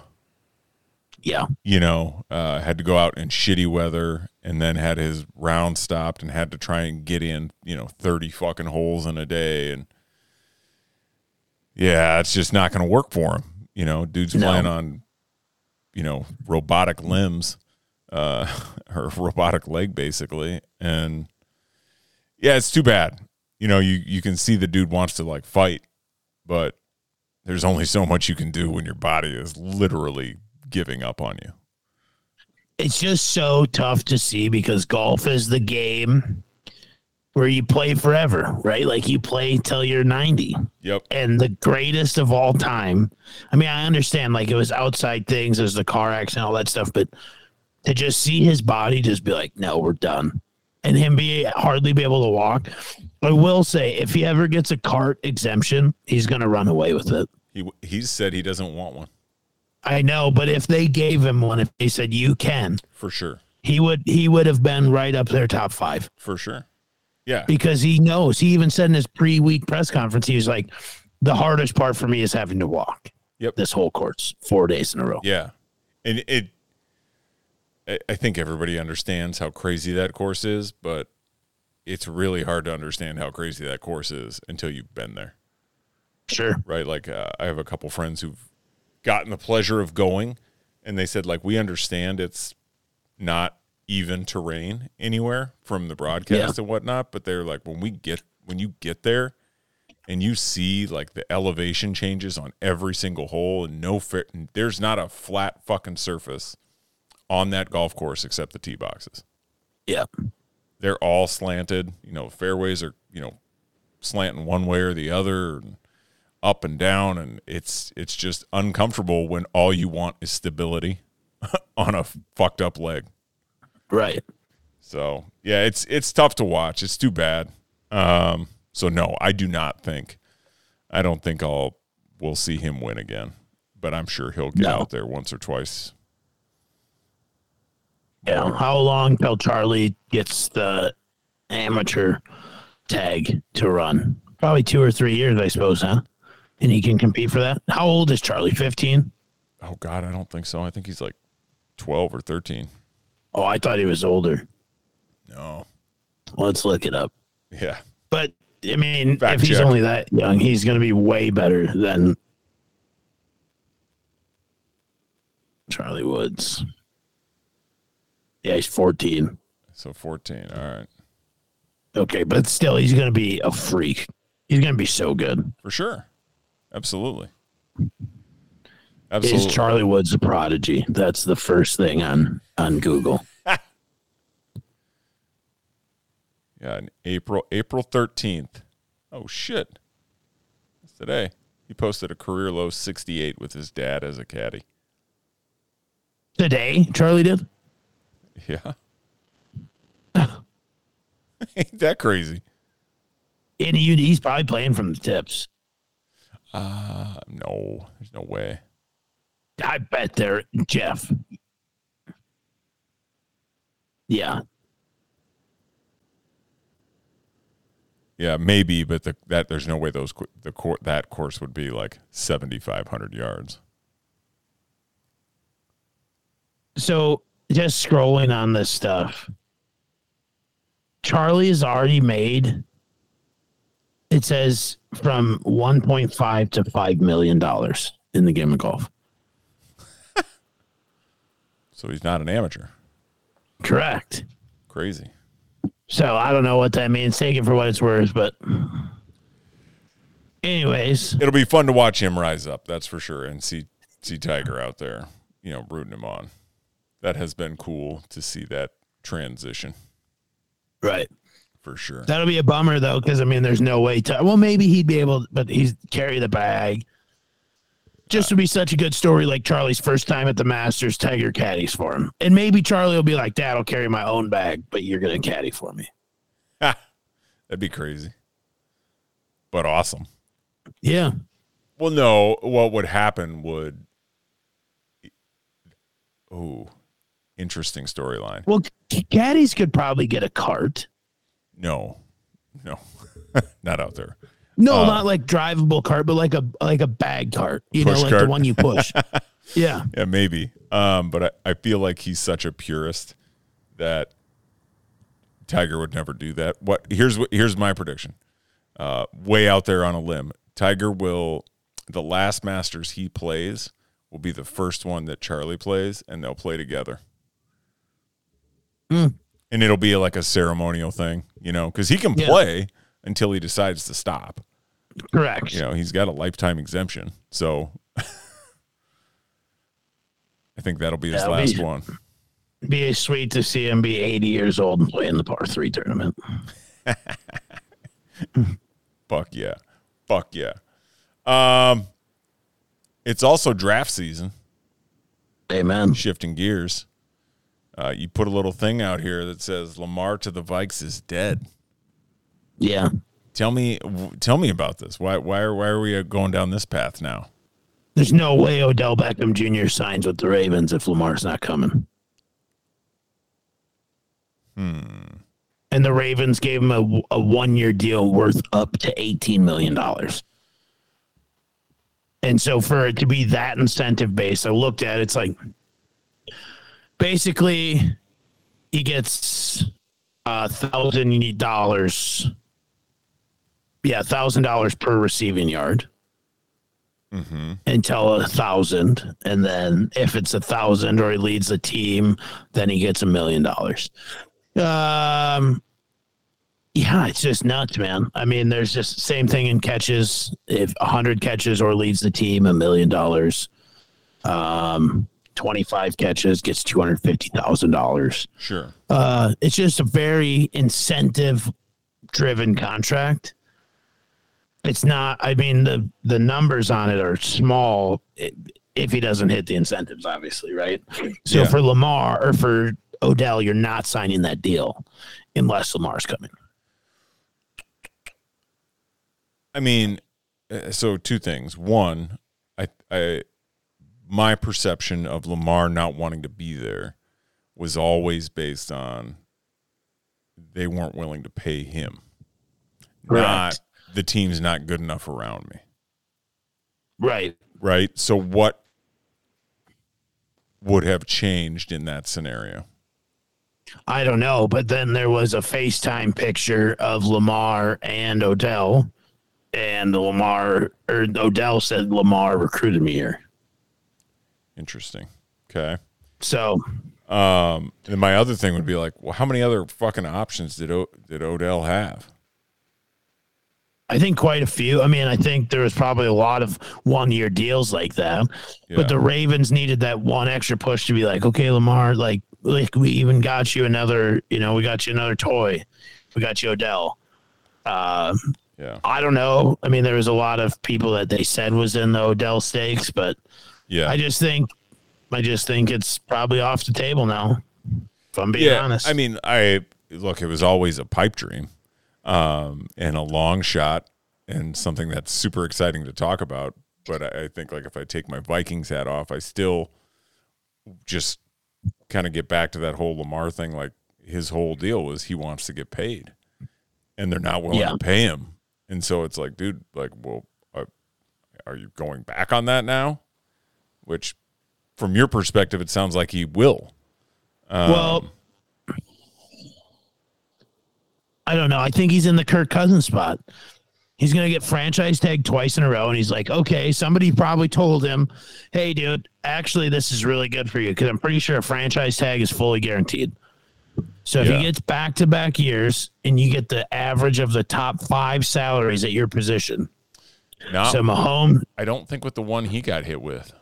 Speaker 4: Yeah.
Speaker 2: You know, uh, had to go out in shitty weather and then had his round stopped and had to try and get in, you know, 30 fucking holes in a day. And yeah, it's just not going to work for him. You know, dude's
Speaker 4: No.
Speaker 2: playing on, you know, robotic limbs, uh, or robotic leg basically. And yeah, it's too bad. You know, you, you can see the dude wants to like fight, but there's only so much you can do when your body is literally giving up on you.
Speaker 4: It's just so tough to see because golf is the game where you play forever, right? Like you play till you're 90.
Speaker 2: Yep.
Speaker 4: and the greatest of all time. I mean, I understand like it was outside things, there's the car accident, all that stuff, but to just see his body just be like, no, we're done, and him be hardly be able to walk. I will say, if he ever gets a cart exemption, he's gonna run away with it.
Speaker 2: He he's said he doesn't want one
Speaker 4: I know, but if they gave him one, if they said you can,
Speaker 2: for sure.
Speaker 4: he would he would have been right up there top five
Speaker 2: For sure. Yeah.
Speaker 4: because he knows. He even said in his pre-week press conference, he was like, the hardest part for me is having to walk.
Speaker 2: Yep.
Speaker 4: This whole course, four days in a row.
Speaker 2: Yeah. And it I- I think everybody understands how crazy that course is, but it's really hard to understand how crazy that course is until you've been there.
Speaker 4: Sure.
Speaker 2: right? Like uh, I have a couple friends who've gotten the pleasure of going, and they said like we understand it's not even terrain anywhere from the broadcast and whatnot, but they're like when we get when you get there and you see like the elevation changes on every single hole and no fair, there's not a flat fucking surface on that golf course except the tee boxes.
Speaker 4: Yeah.
Speaker 2: They're all slanted. You know, fairways are you know slanting one way or the other. And, up and down and it's it's just uncomfortable when all you want is stability on a fucked up leg.
Speaker 4: Right.
Speaker 2: So, yeah, it's it's tough to watch. It's too bad. Um so no, I do not think I don't think I'll we'll see him win again, but I'm sure he'll get
Speaker 4: No.
Speaker 2: out there once or twice.
Speaker 4: Yeah. How long till Charlie gets the amateur tag to run? Probably two or three years, I suppose, huh? And he can compete for that. How old is Charlie? 15?
Speaker 2: Oh god, I don't think so. I think he's like 12 or 13.
Speaker 4: Oh, I thought he was older.
Speaker 2: No.
Speaker 4: Let's look it up.
Speaker 2: Yeah.
Speaker 4: But I mean,
Speaker 2: Fact
Speaker 4: if he's
Speaker 2: check.
Speaker 4: only that young, he's going to be way better than Charlie Woods. Yeah, he's 14.
Speaker 2: So 14. All right.
Speaker 4: Okay, but still, he's going to be a freak. He's going to be so good.
Speaker 2: For sure. Absolutely.
Speaker 4: Is
Speaker 2: Absolutely.
Speaker 4: Charlie Woods a prodigy? That's the first thing on on Google.
Speaker 2: Yeah, in April April thirteenth. Oh shit! It's today. He posted a career low sixty eight with his dad as a caddy.
Speaker 4: Today, Charlie did.
Speaker 2: Yeah. Ain't that crazy?
Speaker 4: And he, he's probably playing from the tips.
Speaker 2: Uh no, there's no way.
Speaker 4: I bet they're Jeff. Yeah,
Speaker 2: Yeah, maybe, but the, that there's no way those the cour that course would be like seventy five hundred yards.
Speaker 4: So just scrolling on this stuff, Charlie has already made. It says from 1.5 to 5 million dollars in the game of golf.
Speaker 2: So he's not an amateur.
Speaker 4: Correct.
Speaker 2: Crazy.
Speaker 4: So I don't know what that means. Take it for what it's worth, but anyways,
Speaker 2: It'll be fun to watch him rise up, that's for sure, and see see Tiger out there, you know, rooting him on. That has been cool to see that transition
Speaker 4: right.
Speaker 2: for sure.
Speaker 4: That'll be a bummer though, because I mean, there's no way to. Well, maybe he'd be able, but he's carry the bag. Just to be such a good story, like Charlie's first time at the Masters, Tiger caddies for him, and maybe Charlie will be like, "Dad, I'll carry my own bag, but you're gonna caddy for me."
Speaker 2: That'd be crazy. but awesome.
Speaker 4: Yeah.
Speaker 2: Well, no, what would happen would Oh, interesting storyline.
Speaker 4: Well, caddies could probably get a cart.
Speaker 2: No. No. Not out there.
Speaker 4: No,
Speaker 2: Uh,
Speaker 4: not like drivable cart, but like a like a bag cart. You know, like
Speaker 2: cart.
Speaker 4: the one you push. yeah.
Speaker 2: Yeah, maybe. Um, but I, I feel like he's such a purist that Tiger would never do that. What here's what here's my prediction. Uh, way out there on a limb, Tiger will the last Masters he plays will be the first one that Charlie plays, and they'll play together.
Speaker 4: Hmm.
Speaker 2: And it'll be like a ceremonial thing, you know, because he can
Speaker 4: Yeah.
Speaker 2: play until he decides to stop.
Speaker 4: Correct.
Speaker 2: You know, he's got a lifetime exemption, so I think that'll be his
Speaker 4: That'll
Speaker 2: last
Speaker 4: be-
Speaker 2: one.
Speaker 4: Be a sweet to see him be 80 years old and play in the par three tournament.
Speaker 2: Fuck yeah. Fuck yeah. Um it's also draft season,
Speaker 4: Amen.
Speaker 2: shifting gears. Uh, you put a little thing out here that says Lamar to the Vikes is dead.
Speaker 4: Yeah.
Speaker 2: Tell me tell me about this. Why why are why are we uh, going down this path now?
Speaker 4: There's no way Odell Beckham Jr. signs with the Ravens if Lamar's not coming.
Speaker 2: Hmm.
Speaker 4: And the Ravens gave him a, a one year deal worth up to $18 million. And so for it to be that incentive based, I looked at it, it's like basically he gets a thousand dollars. Yeah, thousand dollars per receiving yard
Speaker 2: Mm-hmm.
Speaker 4: until a thousand, and then if it's a thousand or he leads the team, then he gets a million dollars. Um, yeah, it's just nuts, man. I mean, there's just same thing in catches. If a hundred catches or leads the team, a million dollars. Um, twenty five catches gets two hundred fifty thousand dollars.
Speaker 2: Sure.
Speaker 4: Uh, it's just a very incentive driven contract. It's not. I mean the the numbers on it are small if he doesn't hit the incentives, obviously, right? So
Speaker 2: Yeah.
Speaker 4: for Lamar or for Odell, you're not signing that deal unless Lamar's coming.
Speaker 2: I mean, uh, so two things. One, I, I, my perception of Lamar not wanting to be there was always based on they weren't willing to pay him. Not
Speaker 4: Correct.
Speaker 2: The team's not good enough around me.
Speaker 4: Right.
Speaker 2: Right. So what would have changed in that scenario?
Speaker 4: I don't know, but then there was a FaceTime picture of Lamar and Odell, and Lamar or Odell said Lamar recruited me here.
Speaker 2: Interesting. Okay.
Speaker 4: So
Speaker 2: Um, and my other thing would be like, well, how many other fucking options did o- did Odell have?
Speaker 4: I think quite a few. I mean, I think there was probably a lot of one year deals like that.
Speaker 2: Yeah.
Speaker 4: But the Ravens needed that one extra push to be like, okay, Lamar, like, like we even got you another, you know, we got you another toy. We got you Odell. Uh,
Speaker 2: Yeah.
Speaker 4: I don't know. I mean, there was a lot of people that they said was in the Odell stakes, but
Speaker 2: Yeah.
Speaker 4: I just think, I just think it's probably off the table now. If I'm being
Speaker 2: yeah,
Speaker 4: honest.
Speaker 2: I mean, I look. It was always a pipe dream, um, and a long shot, and something that's super exciting to talk about. But I, I think, like, if I take my Vikings hat off, I still just kind of get back to that whole Lamar thing. Like, his whole deal was he wants to get paid, and they're not willing
Speaker 4: Yeah.
Speaker 2: to pay him. And so it's like, dude, like, well, uh, are you going back on that now? Which, from your perspective, it sounds like he will. Um,
Speaker 4: well, I don't know. I think he's in the Kirk Cousins spot. He's going to get franchise tagged twice in a row. And he's like, okay, somebody probably told him, hey, dude, actually, this is really good for you because I'm pretty sure a franchise tag is fully guaranteed. So if
Speaker 2: Yeah.
Speaker 4: he gets back to back years and you get the average of the top five salaries at your position.
Speaker 2: not
Speaker 4: So Mahomes,
Speaker 2: I don't think with the one he got hit with.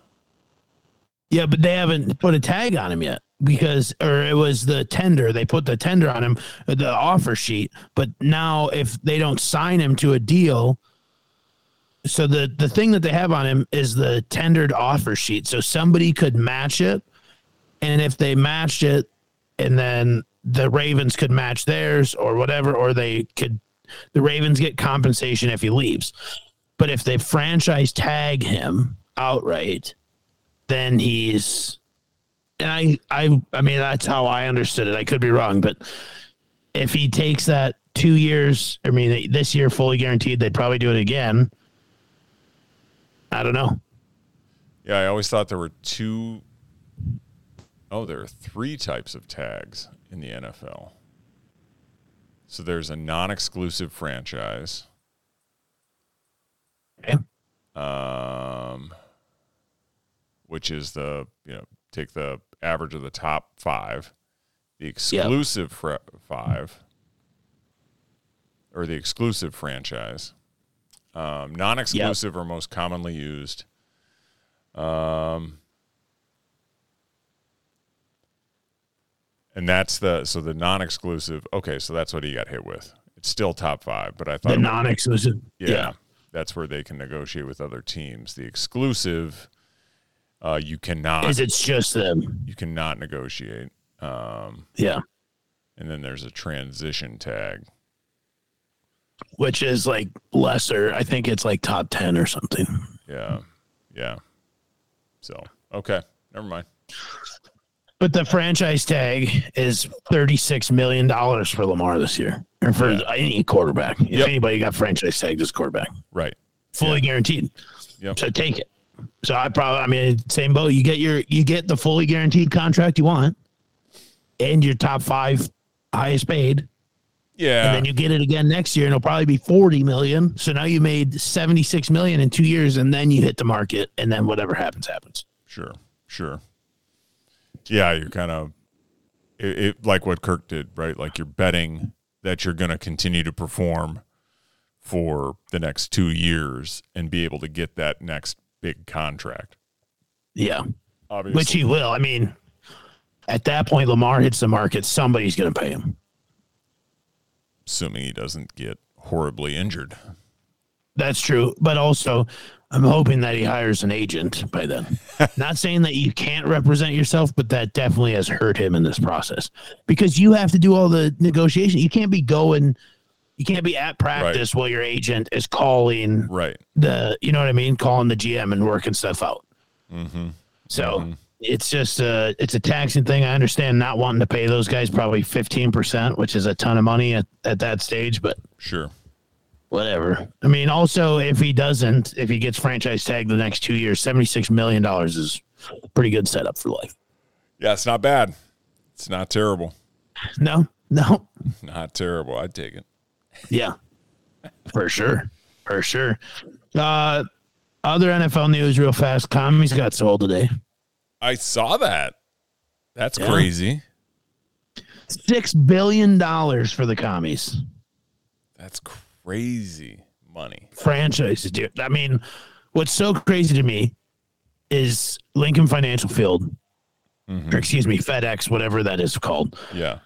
Speaker 4: Yeah, but they haven't put a tag on him yet because, or it was the tender. They put the tender on him, the offer sheet. But now, if they don't sign him to a deal, so the the thing that they have on him is the tendered offer sheet. So somebody could match it, and if they matched it, and then the Ravens could match theirs or whatever, or they could the Ravens get compensation if he leaves. But if they franchise tag him outright, then he's and I I I mean that's how I understood it. I could be wrong, but if he takes that two years, I mean this year fully guaranteed, they'd probably do it again. I don't know.
Speaker 2: Yeah, I always thought there were two oh, there are three types of tags in the NFL. So there's a non-exclusive franchise.
Speaker 4: Okay.
Speaker 2: Um, which is the you know take the average of the top five, the exclusive fr- five, or the exclusive franchise. Um, non-exclusive or most commonly used. Um, and that's the so the non-exclusive. Okay, so that's what he got hit with. It's still top five, but I thought
Speaker 4: The non-exclusive.
Speaker 2: yeah,
Speaker 4: yeah.
Speaker 2: that's where they can negotiate with other teams. The exclusive, uh, you cannot
Speaker 4: Is it's just them?
Speaker 2: you cannot negotiate. Um,
Speaker 4: Yeah.
Speaker 2: and then there's a transition tag.
Speaker 4: Which is like lesser. I think it's like top ten or something.
Speaker 2: Yeah, yeah. So okay, never mind.
Speaker 4: But the franchise tag is thirty-six million dollars for Lamar this year, or for
Speaker 2: Yeah.
Speaker 4: any quarterback. If
Speaker 2: Yep.
Speaker 4: anybody got franchise tagged as quarterback,
Speaker 2: Right.
Speaker 4: fully guaranteed.
Speaker 2: Yep.
Speaker 4: So take it. So I probably, I mean, same boat. You get your, you get the fully guaranteed contract you want, and your top five highest paid,
Speaker 2: Yeah.
Speaker 4: and then you get it again next year, and it'll probably be forty million. So now you made seventy-six million in two years, and then you hit the market, and then whatever happens, happens.
Speaker 2: Sure, sure. Yeah, you're kind of it, it like what Kirk did, right? Like you're betting that you're going to continue to perform for the next two years and be able to get that next big contract.
Speaker 4: Yeah.
Speaker 2: Obviously,
Speaker 4: Which he will. I mean, at that point, Lamar hits the market. Somebody's going to pay him.
Speaker 2: assuming he doesn't get horribly injured.
Speaker 4: That's true. But also, I'm hoping that he hires an agent by then. Not saying that you can't represent yourself, but that definitely has hurt him in this process because you have to do all the negotiation. You can't be going, you can't be at practice while your agent is calling
Speaker 2: Right.
Speaker 4: the, you know what I mean? Calling the GM and working stuff out.
Speaker 2: Mm-hmm.
Speaker 4: So it's just a it's a taxing thing. I understand not wanting to pay those guys probably fifteen percent, which is a ton of money at, at that stage, but
Speaker 2: Sure.
Speaker 4: whatever. I mean, also if he doesn't, if he gets franchise tagged the next two years, seventy six million dollars is a pretty good setup for life.
Speaker 2: Yeah, it's not bad. It's not terrible.
Speaker 4: No, no,
Speaker 2: Not terrible. I'd take it.
Speaker 4: Yeah, for sure, for sure. Uh, other NFL news, real fast. Commies got sold today.
Speaker 2: I saw that. That's
Speaker 4: Yeah.
Speaker 2: crazy.
Speaker 4: Six billion dollars for the commies.
Speaker 2: That's crazy money.
Speaker 4: franchises, dude. I mean, what's so crazy to me is Lincoln Financial Field, or excuse me, FedEx, whatever that is called,
Speaker 2: Yeah.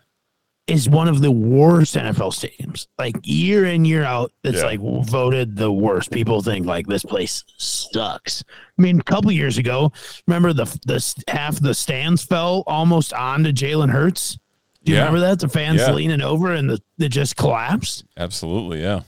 Speaker 4: Is one of the worst NFL stadiums. Like year in, year out, it's
Speaker 2: Yeah.
Speaker 4: like voted the worst. People think like this place sucks. I mean, a couple years ago, remember the the half the stands fell almost onto Jalen Hurts. Do you
Speaker 2: Yeah.
Speaker 4: remember that? The fans
Speaker 2: Yeah.
Speaker 4: leaning over and the, it just collapsed.
Speaker 2: Absolutely. Yeah.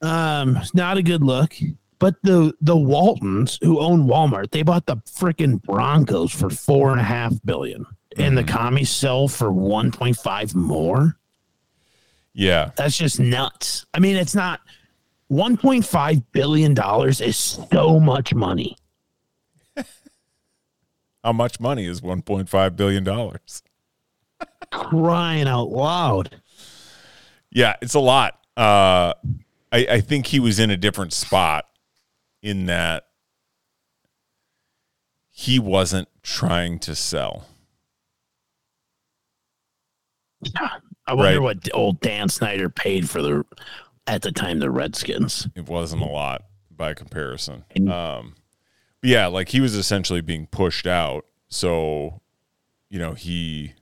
Speaker 4: Um, it's not a good look. But the the Waltons who own Walmart, they bought the freaking Broncos for four and a half billion, and the commies sell for one point five more.
Speaker 2: Yeah.
Speaker 4: That's just nuts. I mean, it's not one point five billion dollars is so much money.
Speaker 2: How much money is $1.5 billion?
Speaker 4: Crying out loud.
Speaker 2: Yeah, it's a lot. Uh, I, I think he was in a different spot in that he wasn't trying to sell.
Speaker 4: I wonder
Speaker 2: Right.
Speaker 4: what old Dan Snyder paid for the at the time the Redskins.
Speaker 2: It wasn't a lot by comparison. Um, but yeah, like he was essentially being pushed out. So, you know, he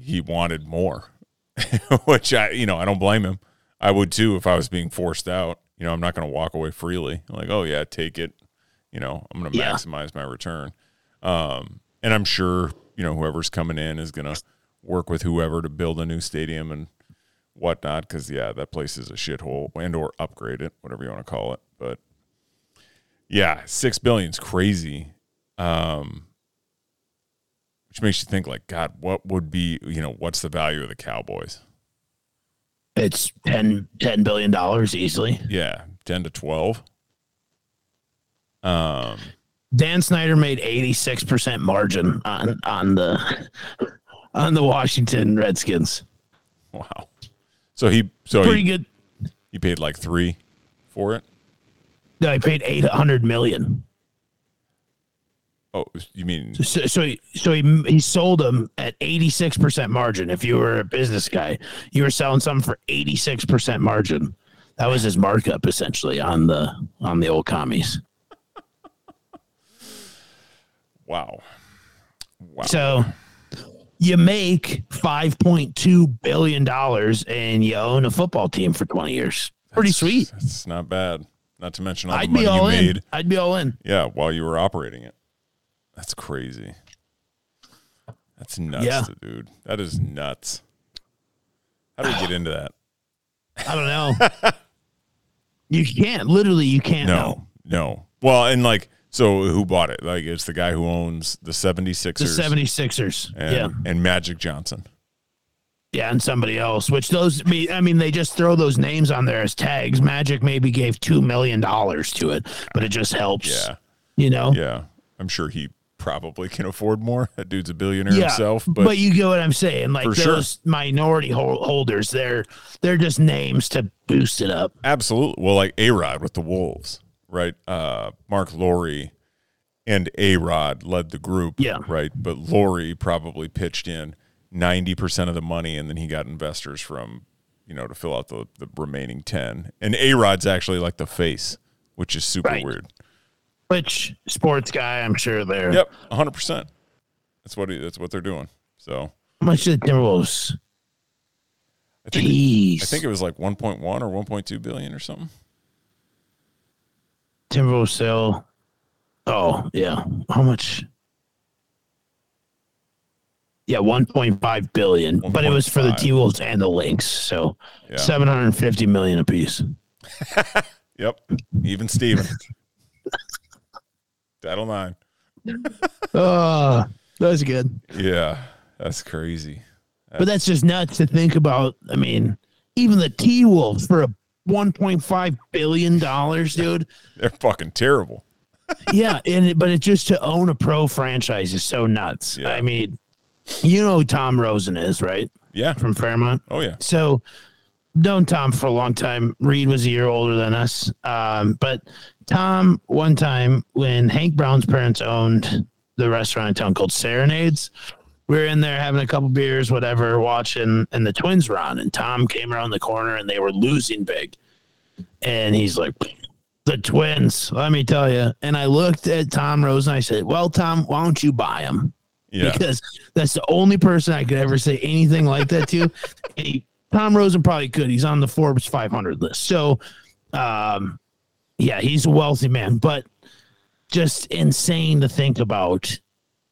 Speaker 2: he wanted more, which I, you know, I don't blame him. I would too if I was being forced out. You know, I'm not going to walk away freely. Like, oh yeah, take it. You know, I'm going to
Speaker 4: Yeah.
Speaker 2: maximize my return. Um, and I'm sure you know whoever's coming in is going to work with whoever to build a new stadium and whatnot. Because yeah, that place is a shithole, and or upgrade it, whatever you want to call it. But yeah, six billion's crazy. Um, which makes you think like, God, what would be you know what's the value of the Cowboys?
Speaker 4: It's 10, 10 billion dollars easily.
Speaker 2: Yeah, ten to twelve. Um,
Speaker 4: Dan Snyder made 86% margin on on the on the Washington Redskins.
Speaker 2: wow. So he so
Speaker 4: Pretty
Speaker 2: he,
Speaker 4: good.
Speaker 2: he paid like three for it.
Speaker 4: No, he paid 800 million.
Speaker 2: Oh, you mean
Speaker 4: So, so he so he he sold them at 86% margin. If you were a business guy, you were selling something for 86% margin. That was his markup essentially on the on the old commies.
Speaker 2: wow? Wow.
Speaker 4: So you make 5.2 billion dollars and you own a football team for 20 years. Pretty sweet.
Speaker 2: It's not bad. Not to mention all the
Speaker 4: I'd
Speaker 2: money
Speaker 4: be all
Speaker 2: you
Speaker 4: in.
Speaker 2: made.
Speaker 4: I'd be all in.
Speaker 2: Yeah, while you were operating it. That's crazy. That's nuts,
Speaker 4: Yeah.
Speaker 2: dude. That is nuts. How do we get into that?
Speaker 4: I don't know. you can't literally. You can't know.
Speaker 2: No, no. Well, and like, so who bought it? Like, it's the guy who owns the 76ers.
Speaker 4: The 76ers.
Speaker 2: and,
Speaker 4: yeah.
Speaker 2: and Magic Johnson.
Speaker 4: Yeah. And somebody else, which those, I mean- they just throw those names on there as tags. Magic maybe gave $2 million to it, but it just helps.
Speaker 2: Yeah,
Speaker 4: You know?
Speaker 2: yeah. I'm sure he probably can afford more. That dude's a billionaire
Speaker 4: Yeah,
Speaker 2: himself.
Speaker 4: but,
Speaker 2: But,
Speaker 4: you get what I'm saying. Like
Speaker 2: For sure.
Speaker 4: those minority holders, they're they're just names to boost it up.
Speaker 2: absolutely. Well, like A Rod with the Wolves, right? Uh, Marc Lore and A Rod led the group.
Speaker 4: Yeah.
Speaker 2: Right. But Lore probably pitched in 90% of the money and then he got investors from, you know, to fill out the, the remaining 10. And A Rod's actually like the face, which is super
Speaker 4: Right.
Speaker 2: weird.
Speaker 4: Which sports guy, I'm sure they're.
Speaker 2: Yep. 100%. That's what, he, that's what they're doing. So
Speaker 4: How much did the Timberwolves?
Speaker 2: I think,
Speaker 4: Jeez.
Speaker 2: I think it was like 1.1 or 1.2 billion or something.
Speaker 4: Timberwolves sell. Oh yeah, how much? Yeah, one point five billion, but it was for the T Wolves and the Lynx, so
Speaker 2: Yeah.
Speaker 4: seven hundred and fifty million apiece.
Speaker 2: Yep. Even Steven. Title nine.
Speaker 4: Oh, that was ah, good.
Speaker 2: Yeah. That's crazy.
Speaker 4: But that's just nuts to think about. I mean, even the T Wolves for a one point five billion dollars, dude.
Speaker 2: They're fucking terrible.
Speaker 4: yeah, and it, but it just to own a pro franchise is so nuts.
Speaker 2: Yeah.
Speaker 4: I mean, you know who Tom Rosen is, right?
Speaker 2: Yeah.
Speaker 4: From Fairmont.
Speaker 2: Oh yeah.
Speaker 4: So, known Tom for a long time. Reed was a year older than us. Um, but Tom, one time when Hank Brown's parents owned the restaurant in town called Serenades, we were in there having a couple beers, whatever, watching, and the twins were on. And Tom came around the corner and they were losing big. And he's like, the twins, let me tell you. And I looked at Tom Rose and I said, Well, Tom, why don't you buy them?
Speaker 2: Yeah.
Speaker 4: because that's the only person I could ever say anything like that to. He, Tom Rosen probably could. He's on the Forbes 500 list. So, um, yeah, he's a wealthy man, but just insane to think about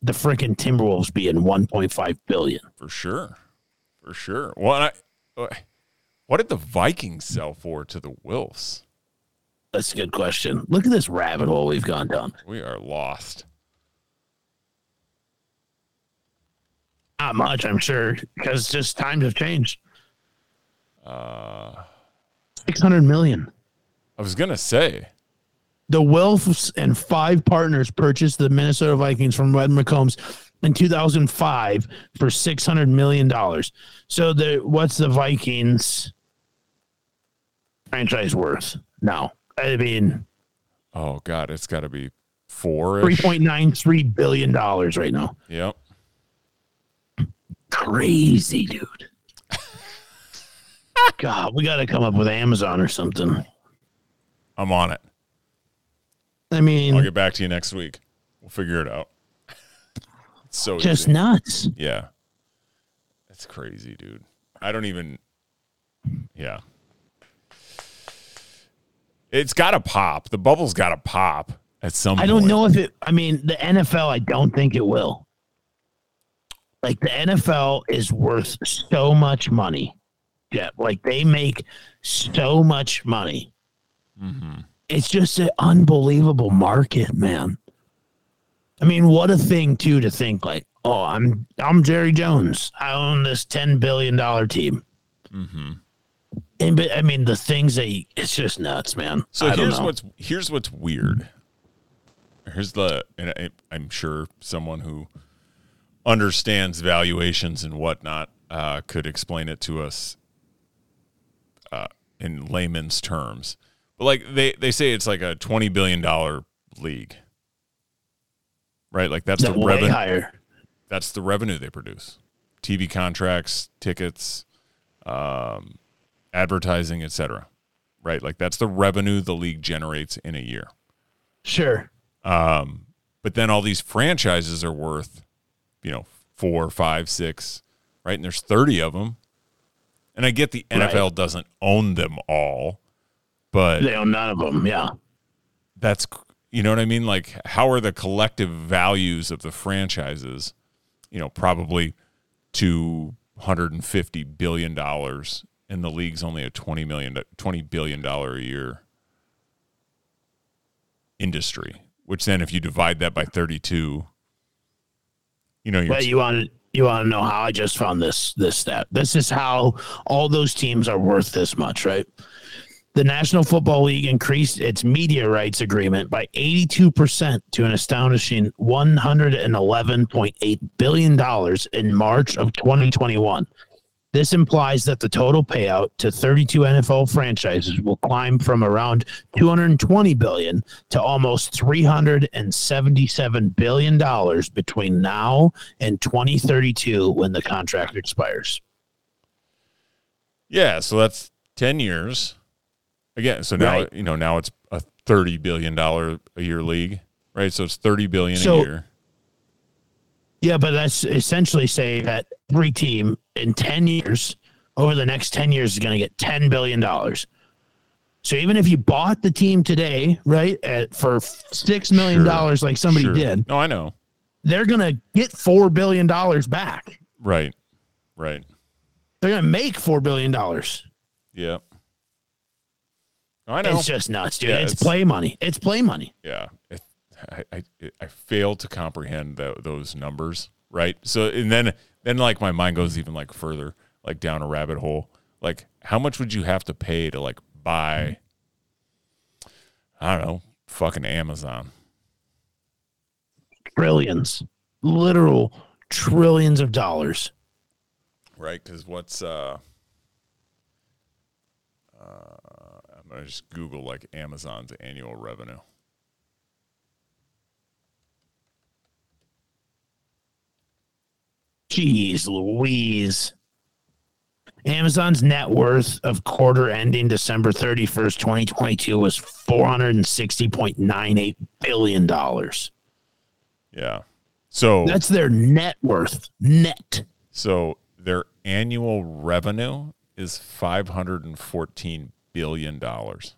Speaker 4: the freaking Timberwolves being 1.5 billion.
Speaker 2: For sure. For sure. Well, and I, what did the Vikings sell for to the Wolves?
Speaker 4: That's a good question. Look at this rabbit hole we've gone down.
Speaker 2: We are lost.
Speaker 4: Not much, I'm sure, because just times have changed.
Speaker 2: Uh,
Speaker 4: 600 million.
Speaker 2: I was gonna say,
Speaker 4: The Wilfs and five partners purchased the Minnesota Vikings from Red McCombs in 2005 for 600 million dollars. So the what's the Vikings franchise worth now? I mean,
Speaker 2: oh god, it's got to be four.
Speaker 4: 3.93 billion dollars right now.
Speaker 2: Yep.
Speaker 4: Crazy, dude. God, we got to come up with Amazon or something.
Speaker 2: I'm on it.
Speaker 4: I mean, I'll
Speaker 2: get back to you next week. We'll figure it out. It's so
Speaker 4: just
Speaker 2: easy.
Speaker 4: nuts.
Speaker 2: Yeah. That's crazy, dude. I don't even Yeah. It's got to pop. The bubble's got to pop at some point.
Speaker 4: I don't
Speaker 2: point.
Speaker 4: know if it. I mean, the NFL. I don't think it will. Like the NFL is worth so much money, Jeff. Like they make so much money.
Speaker 2: Mm-hmm.
Speaker 4: It's just an unbelievable market, man. I mean, what a thing too to think like, oh, I'm I'm Jerry Jones. I own this ten billion dollar team.
Speaker 2: Mm-hmm.
Speaker 4: And but I mean, the things that he, it's just nuts, man.
Speaker 2: So
Speaker 4: I
Speaker 2: here's what's here's what's weird. Here's the and I, I'm sure someone who understands valuations and whatnot uh, could explain it to us uh, in layman's terms. But like they they say it's like a twenty billion dollar league, right? Like that's
Speaker 4: That
Speaker 2: the revenue.
Speaker 4: higher.
Speaker 2: That's the revenue they produce: TV contracts, tickets, um, advertising, etc. Right? Like that's the revenue the league generates in a year.
Speaker 4: Sure.
Speaker 2: Um, but then all these franchises are worth, you know, four, five, six, right? And there's 30 of them. And I get the
Speaker 4: Right.
Speaker 2: NFL doesn't own them all, but
Speaker 4: They own none of them. Yeah.
Speaker 2: that's, you know what I mean? Like, how are the collective values of the franchises, you know, probably $250 billion, and the league's only a $20 million, $20 billion a year industry, which then if you divide that by 32, you know, you're
Speaker 4: But you want you want to know how I just found this this stat. This is how all those teams are worth this much, right? The National Football League increased its media rights agreement by 82% to an astonishing $111.8 billion in March of 2021. This implies that the total payout to 32 NFL franchises will climb from around 220 billion to almost 377 billion dollars between now and 2032 when the contract expires.
Speaker 2: yeah, so that's 10 years. Again, so now,
Speaker 4: Right.
Speaker 2: you know, now it's a 30 billion dollar a year league, right? So it's 30 billion
Speaker 4: So-
Speaker 2: a year.
Speaker 4: Yeah, but that's essentially saying that every team in 10 years, over the next 10 years, is going to get $10 billion. So even if you bought the team today, right, at, for $6 million,
Speaker 2: Sure.
Speaker 4: like somebody
Speaker 2: Sure.
Speaker 4: did,
Speaker 2: No, I know.
Speaker 4: they're going to get $4 billion back.
Speaker 2: Right. Right.
Speaker 4: They're going to make $4 billion.
Speaker 2: Yeah. I know.
Speaker 4: It's just nuts, dude.
Speaker 2: Yeah,
Speaker 4: it's,
Speaker 2: it's-
Speaker 4: play money. It's play money.
Speaker 2: yeah it, I, I i fail to comprehend tho- those numbers right so and then then like my mind goes even like further like down a rabbit hole like how much would you have to pay to like buy i don't know fucking amazon
Speaker 4: Trillions, literal trillions of dollars.
Speaker 2: right because what's uh uh gonna just google like amazon's annual revenue
Speaker 4: Jeez Louise. Amazon's net worth of quarter ending December 31st, 2022 was $460.98 billion.
Speaker 2: yeah so
Speaker 4: That's their net worth. Net.
Speaker 2: So their annual revenue is five hundred and fourteen billion dollars.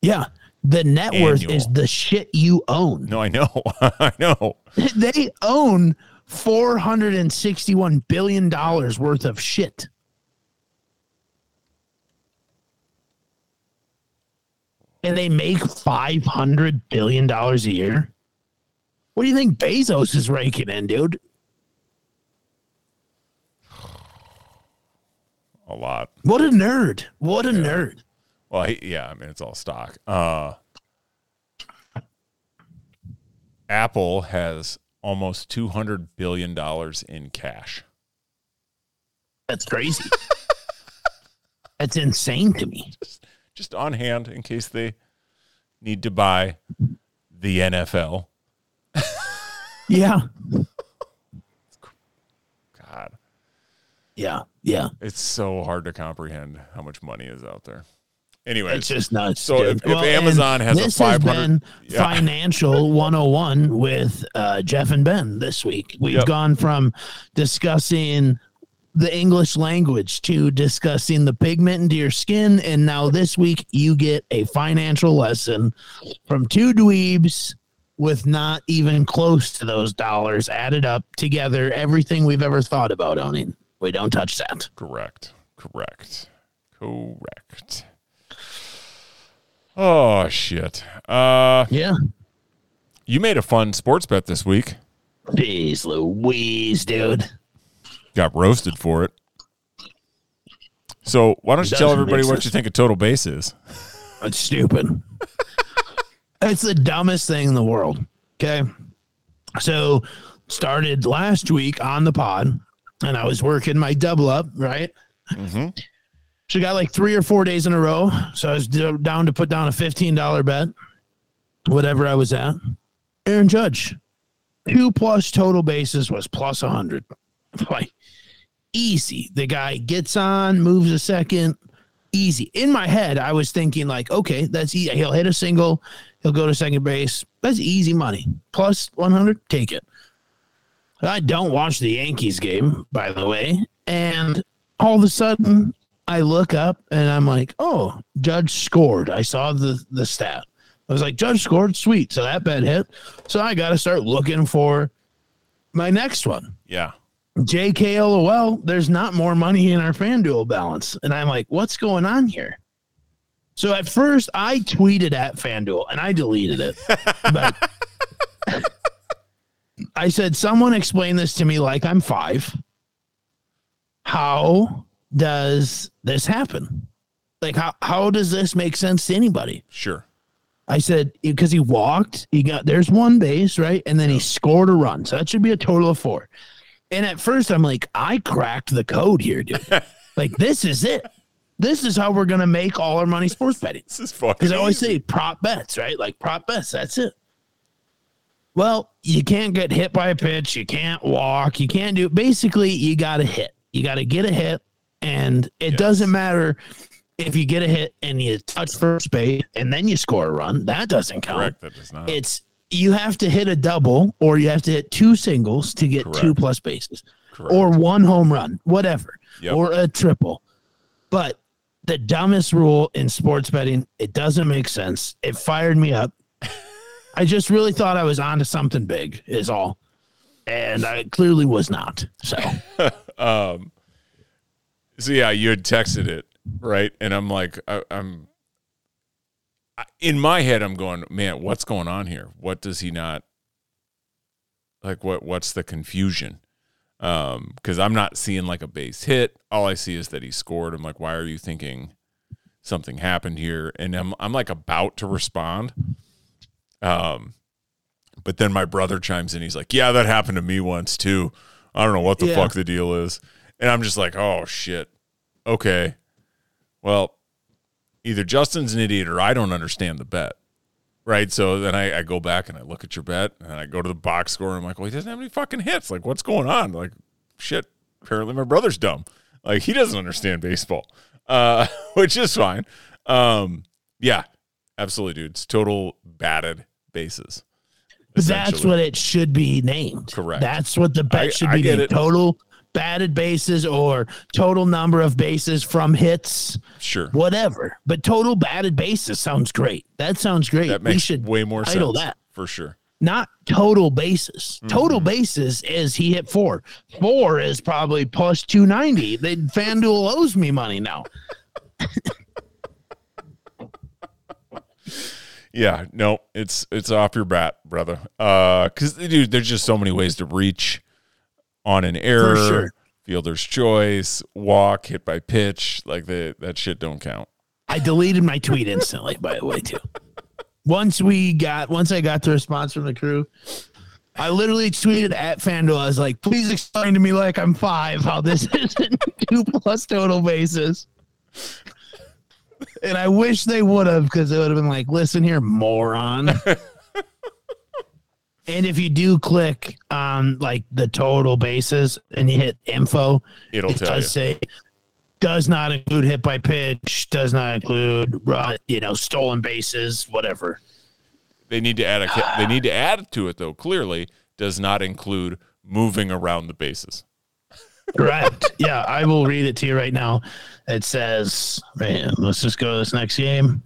Speaker 4: Yeah. The net worth is the shit you own.
Speaker 2: No, I know, I know.
Speaker 4: They own $461 billion worth of shit. And they make $500 billion a year. What do you think Bezos is raking in, dude?
Speaker 2: A lot.
Speaker 4: What a nerd. What a nerd.
Speaker 2: Well, he, yeah, I mean it's all stock. Uh, Apple has almost two hundred billion dollars in cash.
Speaker 4: That's crazy. That's insane to me.
Speaker 2: just on hand in case they need to buy the NFL.
Speaker 4: Yeah.
Speaker 2: God,
Speaker 4: Yeah. Yeah.
Speaker 2: it's so hard to comprehend how much money is out there. Anyway,
Speaker 4: It's just nuts.
Speaker 2: So
Speaker 4: dude.
Speaker 2: if- if Amazon
Speaker 4: and
Speaker 2: has a
Speaker 4: this
Speaker 2: 500
Speaker 4: been
Speaker 2: Yeah.
Speaker 4: financial 101 with uh, Jeff and Ben this week. We've
Speaker 2: Yep.
Speaker 4: gone from discussing the English language to discussing the pigment into your skin, and now this week you get a financial lesson from two dweebs with not even close to those dollars added up together. Everything we've ever thought about owning. We don't touch that.
Speaker 2: correct, Correct. Correct. Oh shit. Uh
Speaker 4: Yeah.
Speaker 2: you made a fun sports bet this week.
Speaker 4: Jeez Louise, dude.
Speaker 2: Got roasted for it. So why don't you tell everybody what you think a total base is?
Speaker 4: That's stupid. it's the dumbest thing in the world. Okay. So started last week on the pod and I was working my double up, right?
Speaker 2: Mhm.
Speaker 4: So got like three or four days in a row. So I was down to put down a $15 bet, whatever I was at. Aaron Judge, two plus total bases was plus 100. Like easy. The guy gets on, moves a second, easy. In my head, I was thinking like, okay, that's easy. He'll hit a single, he'll go to second base. That's easy money. Plus 100, take it. I don't watch the Yankees game, by the way. And all of a sudden, I look up and I'm like, oh, Judge scored. I saw the, the stat. I was like, Judge scored. Sweet. So that bet hit. So I got to start looking for my next one.
Speaker 2: Yeah.
Speaker 4: JKLOL, there's not more money in our FanDuel balance. And I'm like, what's going on here? So at first I tweeted at FanDuel and I deleted it. but I said, someone explain this to me like I'm five. How does this happen? Like how how does this make sense to anybody?
Speaker 2: Sure.
Speaker 4: I said because he walked, he got there's one base, right? And then he scored a run. So that should be a total of four. And at first I'm like, I cracked the code here, dude. like this is it. This is how we're gonna make all our money sports betting.
Speaker 2: This is fucking
Speaker 4: Because I always say prop bets, right? Like prop bets, that's it. Well, you can't get hit by a pitch, you can't walk, you can't do basically you gotta hit. You gotta get a hit, and it
Speaker 2: Yes.
Speaker 4: doesn't matter if you get a hit and you touch first base and then you score a run. That doesn't count.
Speaker 2: correct. That does not.
Speaker 4: It's you have to hit a double or you have to hit two singles to get two plus bases
Speaker 2: Correct.
Speaker 4: or one home run, whatever,
Speaker 2: Yep.
Speaker 4: or a triple. But the dumbest rule in sports betting, it doesn't make sense. It fired me up. I just really thought I was onto something big, is all. And I clearly was not. So,
Speaker 2: um so yeah you had texted it right? And i'm like I, i'm in my head i'm going man what's going on here? What does he not like what what's the confusion? Um because i'm not seeing like a base hit. All i see is that he scored. I'm like why are you thinking something happened here? And i'm, I'm like about to respond um but then my brother chimes in. He's like yeah that happened to me once too. I don't know what the
Speaker 4: Yeah.
Speaker 2: fuck the deal is. And i'm just like oh shit. Okay. Well either justin's an idiot or i don't understand the bet. Right? So then I, I go back and i look at your bet and I go to the box score. And i'm like well he doesn't have any fucking hits. Like what's going on? Like shit. Apparently my brother's dumb. Like he doesn't understand baseball. Uh which is fine. Um yeah. Absolutely dude. It's total batted bases
Speaker 4: but that's what it should be named.
Speaker 2: Correct.
Speaker 4: That's what the bet
Speaker 2: I-
Speaker 4: should
Speaker 2: I
Speaker 4: be named. Total batted bases or total number of bases from hits.
Speaker 2: sure
Speaker 4: whatever. But total batted bases sounds great. That sounds great.
Speaker 2: that
Speaker 4: we
Speaker 2: makes
Speaker 4: should
Speaker 2: way more sense
Speaker 4: title that.
Speaker 2: for sure
Speaker 4: not total bases. Total
Speaker 2: Mm-hmm.
Speaker 4: bases is he hit four. Four is probably plus two ninety. They FanDuel owes me money now.
Speaker 2: Yeah, no, it's it's off your bat, brother. Uh, because dude, there's just so many ways to reach on an error,
Speaker 4: sure.
Speaker 2: fielder's choice, walk, hit by pitch, like the that shit don't count.
Speaker 4: I deleted my tweet instantly, by the way, too. Once we got once I got the response from the crew, I literally tweeted at FanDuel. I was like, please explain to me like I'm five how this isn't two plus total bases. And I wish they would have because it would have been like, listen here, moron. and if you do click on like the total bases and you hit info,
Speaker 2: It'll
Speaker 4: it
Speaker 2: tell
Speaker 4: does
Speaker 2: you.
Speaker 4: say does not include hit by pitch, does not include uh, you know stolen bases, whatever.
Speaker 2: They need to add a they need to add to it though. Clearly, does not include moving around the bases.
Speaker 4: Correct. yeah, I will read it to you right now. It says, man, let's just go to this next game.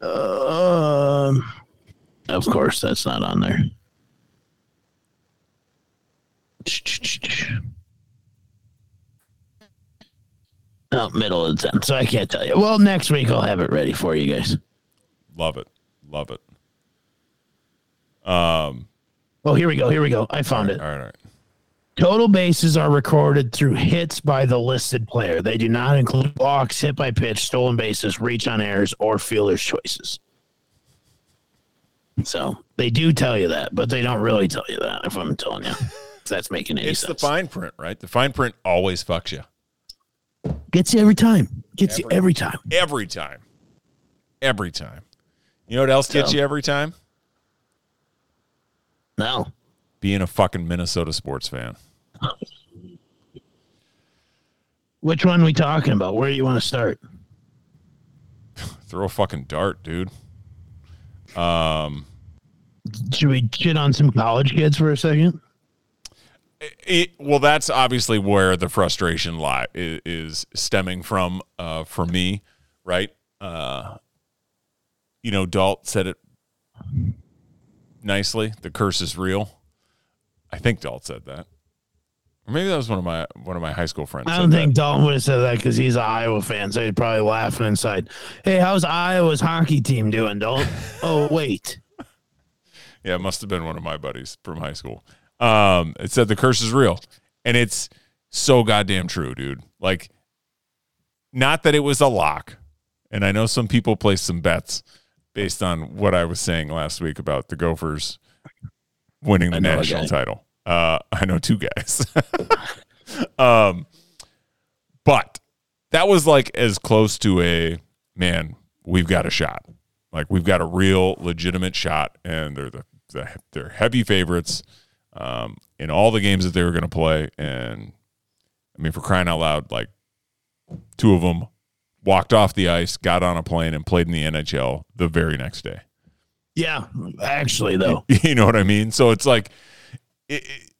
Speaker 4: Um, of course, that's not on there. out middle of the 10th, so I can't tell you. Well, next week I'll have it ready for you guys.
Speaker 2: Love it. Love it. Um.
Speaker 4: Oh, here we go. Here we go. I found it.
Speaker 2: All right. All right.
Speaker 4: Total bases are recorded through hits by the listed player. They do not include walks, hit by pitch, stolen bases, reach on errors, or fielder's choices. So they do tell you that, but they don't really tell you that if I'm telling you. If that's making any
Speaker 2: It's the fine print, right? The fine print always fucks you
Speaker 4: Gets you every time. Gets you every time.
Speaker 2: every time. Every time. You know what else gets
Speaker 4: So-
Speaker 2: you every time?
Speaker 4: No.
Speaker 2: Being a fucking Minnesota sports fan.
Speaker 4: Which one we talking about? Where do you want to start?
Speaker 2: Throw a fucking dart, dude.
Speaker 4: Um, Should we shit on some college kids for a second?
Speaker 2: It, well, that's obviously where the frustration lie is, is stemming from uh, for me, right? Uh, you know, Dalt said it nicely. The curse is real. I think Dalt said that, or maybe that was one of my one of my high school friends.
Speaker 4: I don't
Speaker 2: that.
Speaker 4: think Dalton would have said that because he's an Iowa fan, so he'd probably laughing inside. Hey, how's Iowa's hockey team doing, Dalton? oh, wait.
Speaker 2: Yeah, it must have been one of my buddies from high school. Um, it said the curse is real, and it's so goddamn true, dude. Like, not that it was a lock, and I know some people placed some bets based on what I was saying last week about the Gophers winning the
Speaker 4: I know a
Speaker 2: national title. Uh, I know two guys. um, but that was like as close to a man. We've got a shot. Like we've got a real legitimate shot, and they're the, the they're heavy favorites um, in all the games that they were going to play. And I mean, for crying out loud, like two of them walked off the ice, got on a plane, and played in the NHL the very next day.
Speaker 4: Yeah, actually, though.
Speaker 2: you know what I mean? So it's like it, it-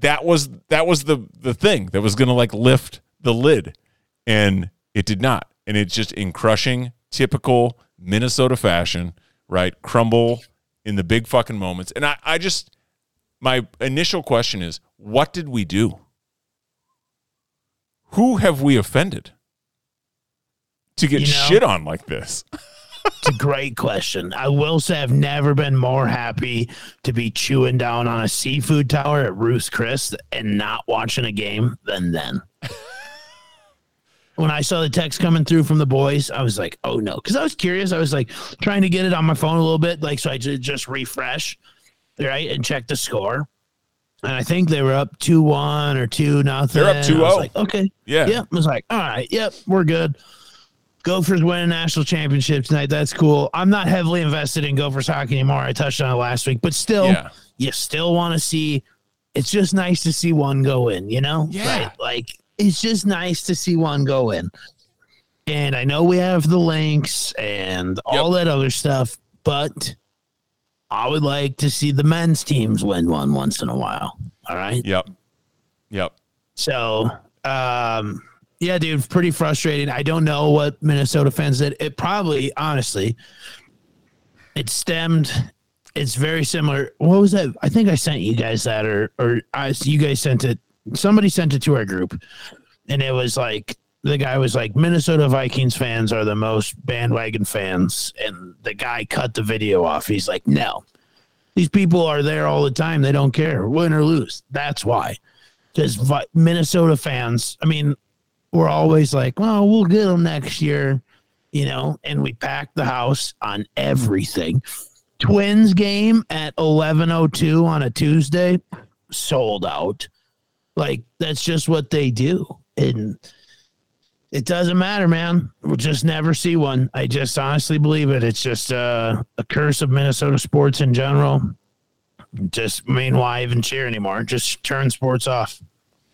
Speaker 2: that was that was the the thing that was going to like lift the lid, and it did not. And it's just in crushing typical Minnesota fashion, right? Crumble in the big fucking moments. And I I just my initial question is, what did we do? Who have we offended to get
Speaker 4: You know-
Speaker 2: shit on like this?
Speaker 4: It's a great question. I will say I've never been more happy to be chewing down on a seafood tower at Ruth's Chris and not watching a game than then. when I saw the text coming through from the boys, I was like, oh no. Because I was curious. I was like trying to get it on my phone a little bit, like so I just just refresh, right, and check the score. And I think they were up two one or two nothing.
Speaker 2: They're up
Speaker 4: I was
Speaker 2: 2-0.
Speaker 4: Like, okay,
Speaker 2: Yeah.
Speaker 4: Yep. I was like, all right, yep, we're good. Gophers win a national championship tonight. That's cool. I'm not heavily invested in Gophers hockey anymore. I touched on it last week, but still,
Speaker 2: Yeah.
Speaker 4: you still want to see. It's just nice to see one go in, you know?
Speaker 2: Yeah.
Speaker 4: Right. Like it's just nice to see one go in. And I know we have the Lynx and all that other stuff, but I would like to see the men's teams win one once in a while. All right.
Speaker 2: Yep. Yep.
Speaker 4: So, um, yeah, dude, pretty frustrating. I don't know what Minnesota fans did. It probably, honestly, it stemmed. It's very similar. What was that? I think I sent you guys that, or or I, you guys sent it. Somebody sent it to our group, and it was like the guy was like, Minnesota Vikings fans are the most bandwagon fans, and the guy cut the video off. He's like, no, these people are there all the time. They don't care, win or lose. That's why because Minnesota fans, I mean, we're always like, well, we'll get them next year, you know, and we pack the house on everything. Twins game at 11:02 on a Tuesday sold out. Like that's just what they do. And it doesn't matter, man. We'll just never see one. I just honestly believe it. It's just uh, a curse of Minnesota sports in general. Just I mean, why even cheer anymore? Just turn sports off.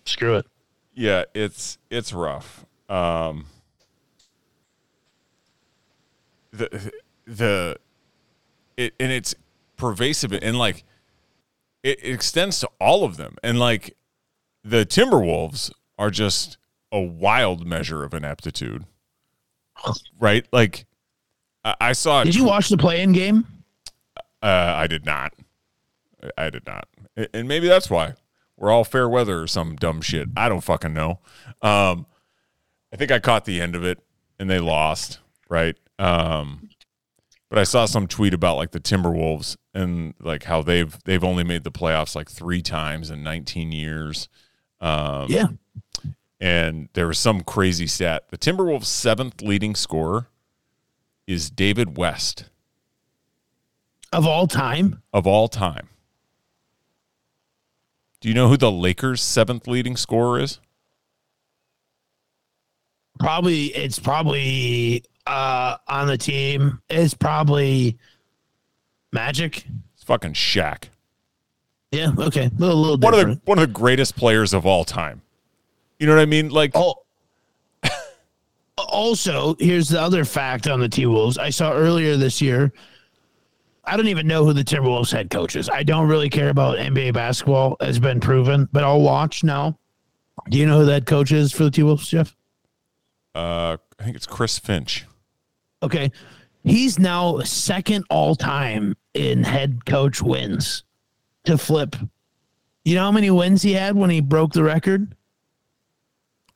Speaker 4: Screw it.
Speaker 2: Yeah, it's it's rough. Um, the the it and it's pervasive and like it, it extends to all of them and like the Timberwolves are just a wild measure of ineptitude, right? Like I, I saw.
Speaker 4: Did you watch the play-in game?
Speaker 2: Uh, I did not. I did not, and maybe that's why we're all fair weather or some dumb shit. I don't fucking know. Um, I think I caught the end of it and they lost, right? Um, but I saw some tweet about like the Timberwolves and like how they've they've only made the playoffs like three times in 19 years. Um,
Speaker 4: Yeah.
Speaker 2: and there was some crazy stat. The Timberwolves' seventh leading scorer is David West
Speaker 4: Of all time,
Speaker 2: of all time. Do you know who the Lakers' seventh leading scorer is?
Speaker 4: probably it's probably uh on the team. It's probably Magic.
Speaker 2: It's fucking Shaq.
Speaker 4: Yeah, okay. A little, little
Speaker 2: One of the one of the greatest players of all time. You know what I mean? Like
Speaker 4: Oh. also, here's the other fact on the T Wolves. I saw earlier this year. I don't even know who the Timberwolves head coach is. I don't really care about NBA basketball, has been proven, but I'll watch now. Do you know who that coach is for the T Wolves, Jeff?
Speaker 2: uh, I think it's Chris Finch.
Speaker 4: Okay. He's now second all time in head coach wins to Flip. You know how many wins he had when he broke the record?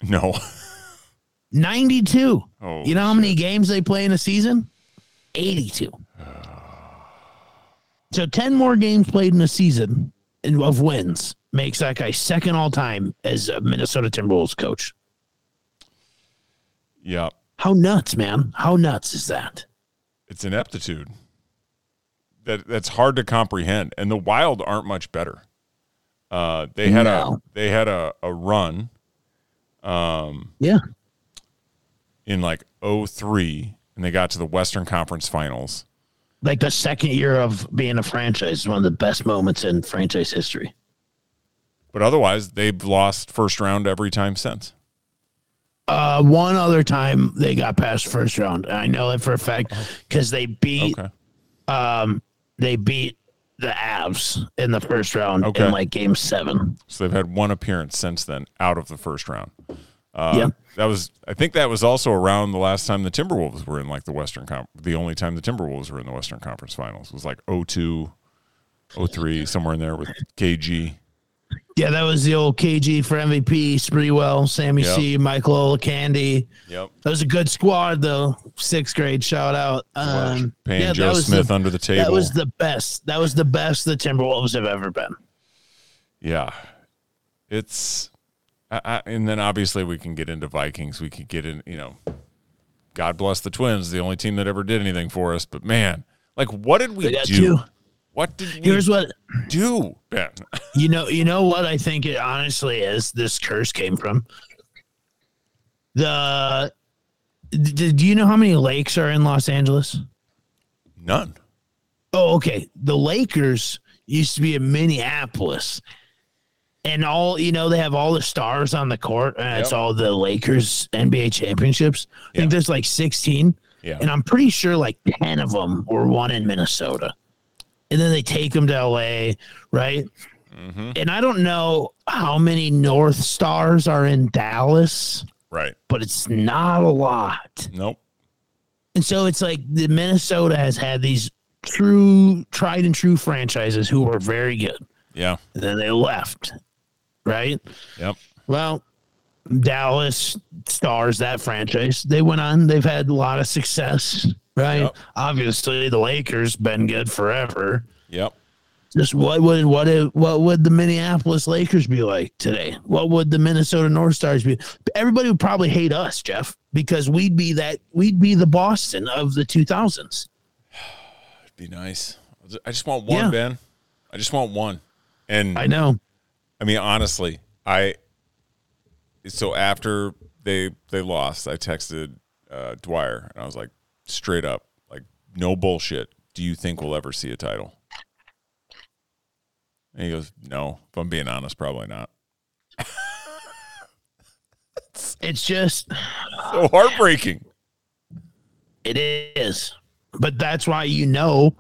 Speaker 2: No.
Speaker 4: 92.
Speaker 2: Oh,
Speaker 4: you know how many games they play in a season? 82. So 10 more games played in a season of wins makes that guy second all time as a Minnesota Timberwolves coach.
Speaker 2: Yeah.
Speaker 4: How nuts, man? How nuts is that?
Speaker 2: It's ineptitude. That that's hard to comprehend. And the Wild aren't much better. Uh, they had a they had a, a run
Speaker 4: Yeah.
Speaker 2: in like 03 and they got to the Western Conference Finals.
Speaker 4: Like the second year of being a franchise is one of the best moments in franchise history.
Speaker 2: But otherwise, they've lost first round every time since.
Speaker 4: Uh, one other time they got past first round. I know it for a fact because they beat
Speaker 2: Okay.
Speaker 4: um they beat the Avs in the first round
Speaker 2: Okay.
Speaker 4: in like game seven.
Speaker 2: So they've had one appearance since then out of the first round. Uh,
Speaker 4: Yeah.
Speaker 2: That was, I think that was also around the last time the Timberwolves were in like the Western Conference. The only time the Timberwolves were in the Western Conference Finals was like 02, 03, somewhere in there with KG.
Speaker 4: Yeah, that was the old KG for MVP, Sprewell, Sammy
Speaker 2: Yep.
Speaker 4: C, Michael Olowokandi.
Speaker 2: Yep.
Speaker 4: That was a good squad though. Sixth grade shout out. Um,
Speaker 2: Paying
Speaker 4: yeah,
Speaker 2: Joe Smith
Speaker 4: the,
Speaker 2: under the table.
Speaker 4: That was the best. That was the best the Timberwolves have ever been.
Speaker 2: Yeah, it's, I, I, and then obviously we can get into Vikings. We could get in, you know, God bless the Twins, the only team that ever did anything for us. But man, like, what did we do?
Speaker 4: two.
Speaker 2: What did we
Speaker 4: Here's what
Speaker 2: do, Ben?
Speaker 4: You know, you know what I think it honestly is. This curse came from the. d- Do you know how many lakes are in Los Angeles?
Speaker 2: None.
Speaker 4: Oh, okay. The Lakers used to be in Minneapolis, and all you know, they have all the stars on the court, and it's all the Lakers NBA championships. I
Speaker 2: Yeah.
Speaker 4: think there's like 16,
Speaker 2: Yeah.
Speaker 4: and I'm pretty sure like 10 of them were one in Minnesota, and then they take them to LA, right?
Speaker 2: Mm-hmm.
Speaker 4: And I don't know how many North Stars are in Dallas,
Speaker 2: Right.
Speaker 4: but it's not a lot.
Speaker 2: Nope.
Speaker 4: And so it's like the Minnesota has had these true, tried and true franchises who were very good.
Speaker 2: Yeah.
Speaker 4: And then they left, right?
Speaker 2: Yep.
Speaker 4: Well, Dallas stars that franchise. They went on, they've had a lot of success, right?
Speaker 2: Yep.
Speaker 4: Obviously, the Lakers been good forever.
Speaker 2: Yep.
Speaker 4: Just what would what if, what would the Minneapolis Lakers be like today? What would the Minnesota North Stars be? Everybody would probably hate us, Jeff, because we'd be that we'd be the Boston of the 2000s.
Speaker 2: It'd be nice. I just want one,
Speaker 4: Yeah.
Speaker 2: Ben. I just want one. And
Speaker 4: I know.
Speaker 2: I mean, honestly, I so after they they lost, I texted uh, Dwyer and I was like, straight up, like, no bullshit. Do you think we'll ever see a title? And he goes, No. If I'm being honest, probably not.
Speaker 4: It's just
Speaker 2: So heartbreaking.
Speaker 4: it is. But that's why you know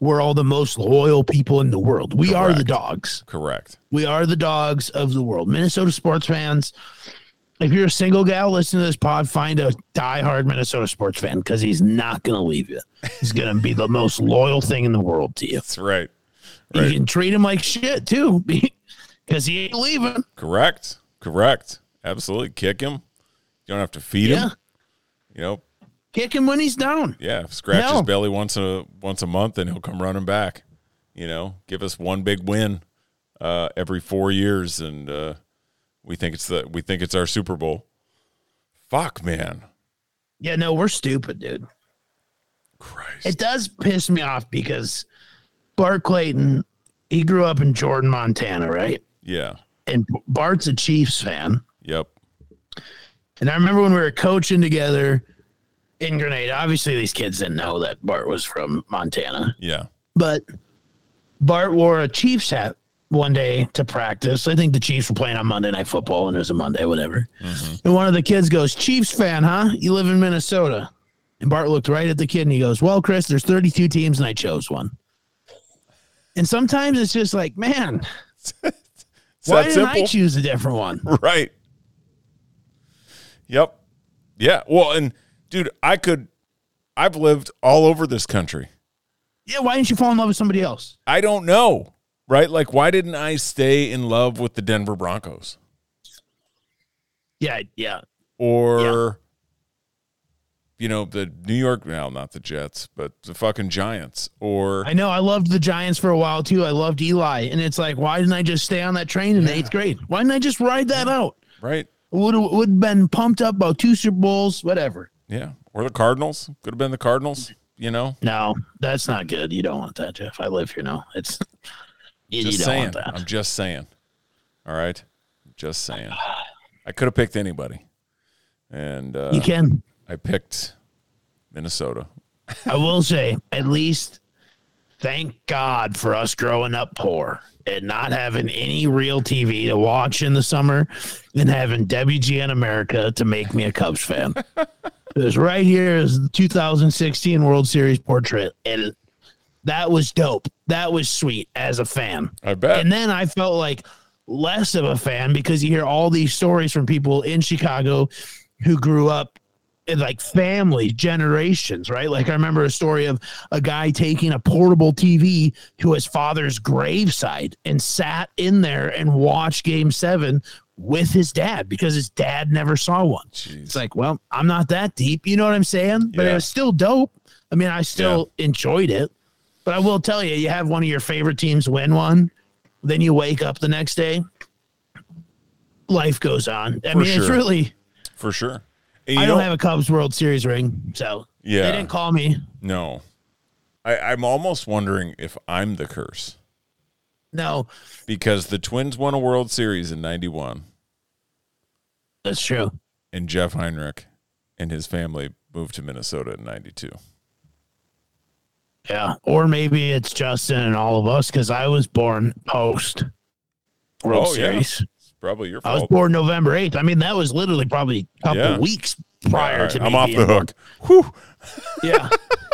Speaker 4: we're all the most loyal people in the world. We are the dogs.
Speaker 2: Correct.
Speaker 4: We are the dogs of the world. Minnesota sports fans. If you're a single gal listening to this pod, find a diehard Minnesota sports fan because he's not going to leave you. He's going to be the most loyal thing in the world to you.
Speaker 2: That's right.
Speaker 4: You can treat him like shit too because he ain't leaving.
Speaker 2: Correct. Correct. Absolutely. Kick him. You don't have to feed
Speaker 4: Yeah.
Speaker 2: him. You know,
Speaker 4: Kick him when he's down.
Speaker 2: yeah, scratch his belly once a once a month, and he'll come running back. You know, give us one big win uh, every four years, and uh, we think it's the we think it's our Super Bowl. Fuck, man,
Speaker 4: Yeah, no, we're stupid, dude.
Speaker 2: Christ.
Speaker 4: It does piss me off because Bart Clayton, he grew up in Jordan, Montana, right?
Speaker 2: yeah.
Speaker 4: And Bart's a Chiefs fan.
Speaker 2: Yep.
Speaker 4: And I remember when we were coaching together in Granada. Obviously, these kids didn't know that Bart was from Montana,
Speaker 2: Yeah.
Speaker 4: but Bart wore a Chiefs hat one day to practice. I think the Chiefs were playing on Monday Night Football, and it was a Monday, whatever. And one of the kids goes, Chiefs fan, huh? You live in Minnesota. And Bart looked right at the kid and he goes, Well, Chris, there's 32 teams and I chose one. And sometimes it's just like, man, why didn't I choose a different one?
Speaker 2: Right. Yep. Yeah. Well, and dude, I could. I've lived all over this country.
Speaker 4: Yeah, why didn't you fall in love with somebody else?
Speaker 2: I don't know. Right? Like, why didn't I stay in love with the Denver Broncos
Speaker 4: Yeah, yeah.
Speaker 2: or, you know, the New York? Well, not the Jets, but the fucking Giants. Or
Speaker 4: I know. I loved the Giants for a while too. I loved Eli, and it's like, why didn't I just stay on that train in the eighth grade? Why didn't I just ride that out?
Speaker 2: right?
Speaker 4: Would would have been pumped up about two Super Bowls, whatever.
Speaker 2: Yeah. Or the Cardinals. Could have been the Cardinals. You know.
Speaker 4: No, that's not good. You don't want that, Jeff. I live here now. It's you, you
Speaker 2: Just
Speaker 4: don't
Speaker 2: saying.
Speaker 4: want that.
Speaker 2: I'm just saying. All right. Just saying. I could have picked anybody, and uh,
Speaker 4: you can.
Speaker 2: I picked Minnesota.
Speaker 4: I will say, at least, thank God for us growing up poor and not having any real TV to watch in the summer and having WGN America to make me a Cubs fan. Because right here is the 2016 World Series portrait. And that was dope. That was sweet as a fan.
Speaker 2: I bet.
Speaker 4: And then I felt like less of a fan because you hear all these stories from people in Chicago who grew up in like family generations, right? Like I remember a story of a guy taking a portable TV to his father's graveside and sat in there and watched game seven with his dad because his dad never saw one. It's like, well, I'm not that deep. You know what I'm saying? But
Speaker 2: Yeah.
Speaker 4: it was still dope. I mean, I still enjoyed it. But I will tell you, you have one of your favorite teams win one, then you wake up the next day, life goes on. I
Speaker 2: For
Speaker 4: mean, it's really,
Speaker 2: for sure.
Speaker 4: I don't have a Cubs World Series ring, so
Speaker 2: Yeah.
Speaker 4: they didn't call me.
Speaker 2: No. I, I'm almost wondering if I'm the curse
Speaker 4: No,
Speaker 2: because the Twins won a World Series in '91,
Speaker 4: that's true.
Speaker 2: and Jeff Heinrich and his family moved to Minnesota in '92.
Speaker 4: Yeah, or maybe it's Justin and all of us because I was born post World
Speaker 2: Oh, yeah.
Speaker 4: Series.
Speaker 2: It's probably your
Speaker 4: I was born November eighth. I mean, that was literally probably a couple
Speaker 2: Yeah.
Speaker 4: weeks prior
Speaker 2: right,
Speaker 4: to me.
Speaker 2: I'm off the hook. Whew.
Speaker 4: yeah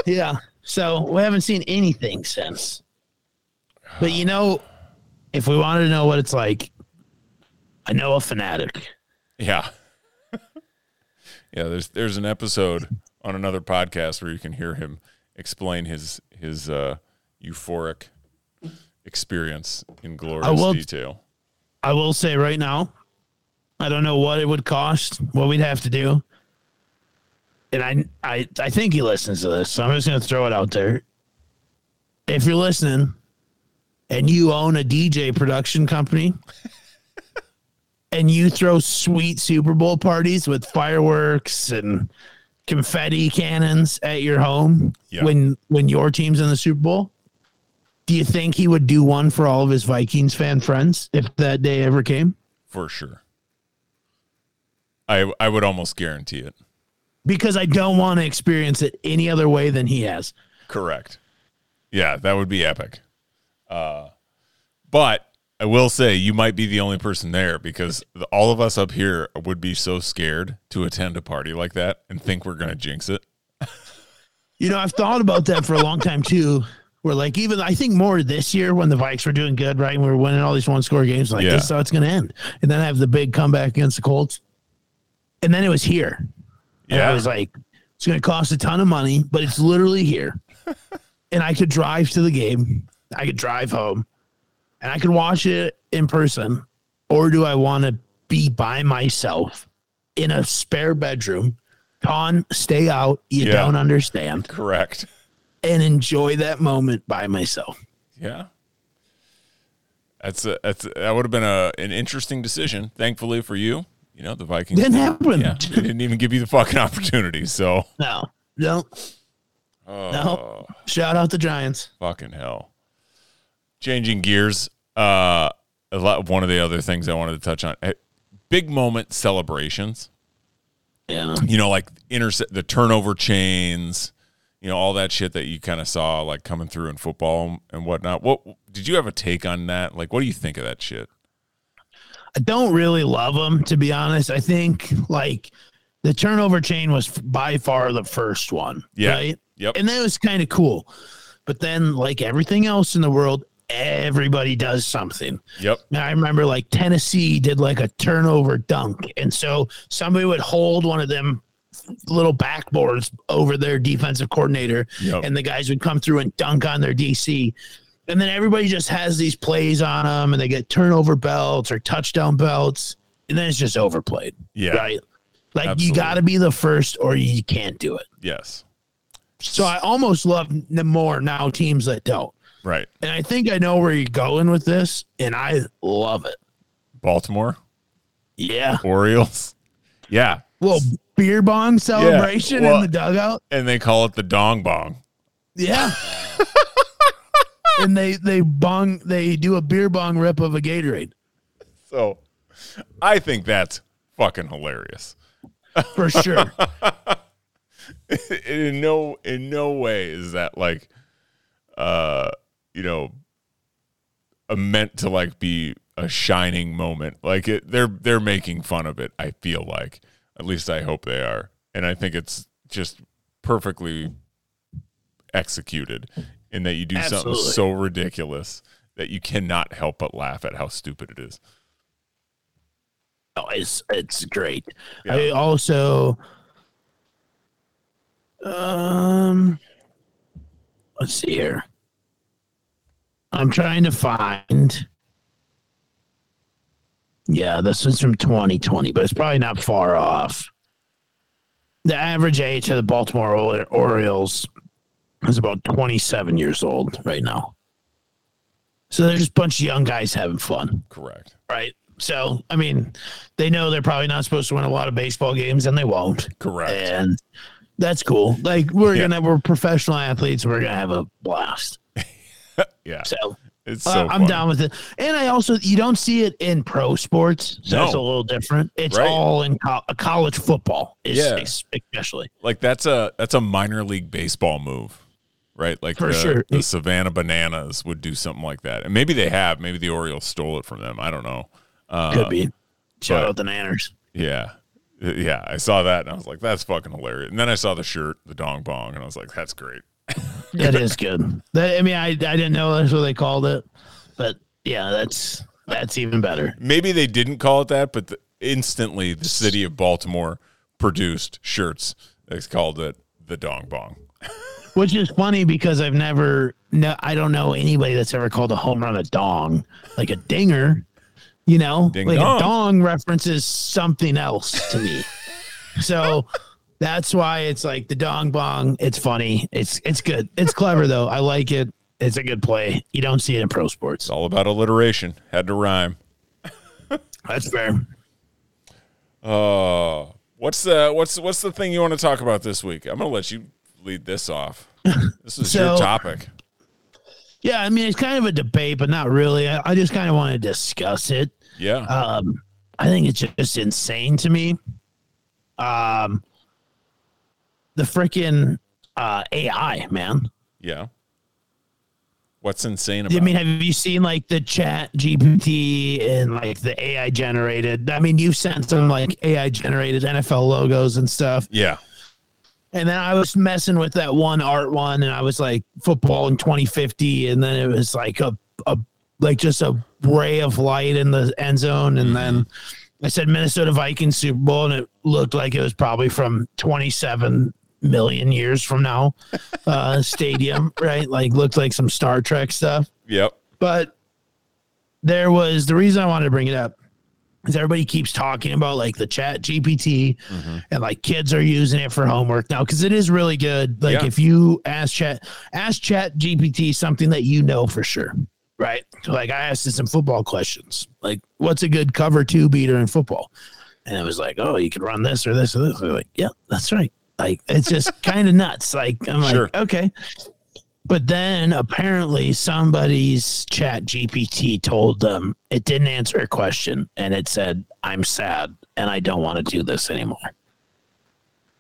Speaker 4: yeah so we haven't seen anything since but you know if we wanted to know what it's like i know a fanatic
Speaker 2: Yeah. yeah, there's there's an episode on another podcast where you can hear him explain his his uh euphoric experience in glorious
Speaker 4: will-
Speaker 2: detail.
Speaker 4: i will say right now i don't know what it would cost what we'd have to do and i i, I think he listens to this so i'm just going to throw it out there if you're listening and you own a dj production company and you throw sweet Super Bowl parties with fireworks and confetti cannons at your home
Speaker 2: Yeah.
Speaker 4: when when your team's in the Super Bowl. Do you think he would do one for all of his Vikings fan friends if that day ever came?
Speaker 2: For sure. I I would almost guarantee it.
Speaker 4: Because I don't want to experience it any other way than he has.
Speaker 2: Correct. Yeah, that would be epic. Uh, but I will say you might be the only person there because the, all of us up here would be so scared to attend a party like that and think we're going to jinx it.
Speaker 4: You know, I've thought about that for a long time too. Where like even I think more this year when the Vikes were doing good, right? And we were winning all these one score games, like
Speaker 2: Yeah.
Speaker 4: this is how it's gonna end. And then I have the big comeback against the Colts. And then it was here. And I was like, it's going to cost a ton of money, but it's literally here. and I could drive to the game. I could drive home and I can watch it in person. Or do I want to be by myself in a spare bedroom. Con, stay out. You
Speaker 2: Yeah.
Speaker 4: don't understand.
Speaker 2: Correct.
Speaker 4: And enjoy that moment by myself.
Speaker 2: Yeah. That's a, that's that would have been a an interesting decision. Thankfully for you, you know the Vikings
Speaker 4: Didn't happen.
Speaker 2: Yeah, they didn't even give you the fucking opportunity. So,
Speaker 4: No, no,
Speaker 2: oh,
Speaker 4: no. Shout out the Giants.
Speaker 2: fucking hell. Changing gears. Uh, a lot. One of the other things I wanted to touch on: eh, big moment celebrations.
Speaker 4: Yeah.
Speaker 2: You know, like intercept the turnover chains. You know all that shit that you kind of saw like coming through in football and whatnot. What did you have a take on that? Like, what do you think of that shit?
Speaker 4: I don't really love them, to be honest. I think like the turnover chain was by far the first one.
Speaker 2: Yeah.
Speaker 4: Right.
Speaker 2: Yep.
Speaker 4: And that was kind of cool. But then, like everything else in the world, everybody does something.
Speaker 2: Yep.
Speaker 4: And I remember like Tennessee did like a turnover dunk. And so somebody would hold one of them little backboards over their defensive coordinator,
Speaker 2: Yep.
Speaker 4: and the guys would come through and dunk on their DC. And then everybody just has these plays on them, and they get turnover belts or touchdown belts, and then it's just overplayed.
Speaker 2: Yeah.
Speaker 4: Right. Like
Speaker 2: Absolutely.
Speaker 4: you got to be the first, or you can't do it.
Speaker 2: Yes.
Speaker 4: So I almost love the more now teams that don't.
Speaker 2: Right.
Speaker 4: And I think I know where you're going with this, and I love it.
Speaker 2: Baltimore
Speaker 4: Yeah.
Speaker 2: Orioles. Yeah.
Speaker 4: Little beer bong celebration
Speaker 2: well-
Speaker 4: in the dugout.
Speaker 2: And they call it the dong bong.
Speaker 4: Yeah. and they they bong they do a beer bong rip of a Gatorade
Speaker 2: So I think that's fucking hilarious.
Speaker 4: for sure.
Speaker 2: in no in no way is that like uh you know meant to like be a shining moment. Like it they're they're making fun of it, I feel like. At least I hope they are. And I think it's just perfectly executed in that you do something so ridiculous that you cannot help but laugh at how stupid it is.
Speaker 4: Oh, it's it's great.
Speaker 2: Yeah.
Speaker 4: I also um let's see here. I'm trying to find Yeah, this is from 2020, but it's probably not far off. The average age of the Baltimore Ori- Orioles is about 27 years old right now. So they're just a bunch of young guys having fun
Speaker 2: Correct.
Speaker 4: right? So, I mean, they know they're probably not supposed to win a lot of baseball games, and they won't.
Speaker 2: Correct.
Speaker 4: And that's cool. Like we're
Speaker 2: Yeah.
Speaker 4: gonna, we're professional athletes. We're gonna have a blast.
Speaker 2: Yeah.
Speaker 4: So,
Speaker 2: It's
Speaker 4: uh, I'm
Speaker 2: funny.
Speaker 4: down with it. And I also, you don't see it in pro sports, so it's a little different. It's
Speaker 2: Right.
Speaker 4: all in co- college football, is
Speaker 2: Yeah.
Speaker 4: especially.
Speaker 2: like that's a that's a minor league baseball move right like
Speaker 4: For
Speaker 2: the,
Speaker 4: sure.
Speaker 2: the savannah bananas would do something like that and maybe they have maybe the orioles stole it from them i don't know uh,
Speaker 4: Could be. Shout
Speaker 2: but-
Speaker 4: out the Nanners.
Speaker 2: yeah Uh, yeah i saw that and i was like that's fucking hilarious and then i saw the shirt the dong bong and i was like that's great
Speaker 4: That is good. That, I mean, I I didn't know that's what they called it, but yeah, that's that's even better.
Speaker 2: maybe they didn't call it that but the, instantly the city of baltimore produced shirts It's called it the dong bong
Speaker 4: Which is funny because I've never, no, I don't know anybody that's ever called a home run a dong, like a dinger. You know,
Speaker 2: Ding
Speaker 4: like
Speaker 2: dong.
Speaker 4: a dong references something else to me. so that's why it's like the dong bong. It's funny. It's it's good. It's clever though. I like it. It's a good play. You don't see it in pro sports.
Speaker 2: it's all about alliteration had to rhyme
Speaker 4: That's fair.
Speaker 2: Uh, what's the what's what's the thing you want to talk about this week? I'm gonna let you lead this off. This is your topic.
Speaker 4: Yeah, I mean it's kind of a debate, but not really. I, I just kind of want to discuss it.
Speaker 2: Yeah,
Speaker 4: um i think it's just insane to me um the freaking uh ai man.
Speaker 2: Yeah. What's insane about?
Speaker 4: i mean have you seen like the chat gpt and like the ai generated? I mean you've sent some like ai generated nfl logos and stuff.
Speaker 2: Yeah,
Speaker 4: and then i was messing with that one art one and i was like football in 2050 and then it was like a, a like just a ray of light in the end zone. And then i said minnesota vikings super bowl and it looked like it was probably from 27 million years from now uh stadium right like looked like some star trek stuff
Speaker 2: yep,
Speaker 4: but there was the reason i wanted to bring it up is everybody keeps talking about like the chat GPT and like kids are using it for homework now because it is really good. Like
Speaker 2: Yeah.
Speaker 4: if you ask chat ask chat GPT something that you know for sure. Right. So like I asked it some football questions. Like, what's a good cover two beater in football? And it was like, oh, you could run this or this or this. Like, yeah, that's right. Like it's just kind of nuts. Like I'm
Speaker 2: Sure.
Speaker 4: like, okay. But then apparently somebody's chat GPT told them it didn't answer a question and it said, I'm sad and I don't want to do this anymore.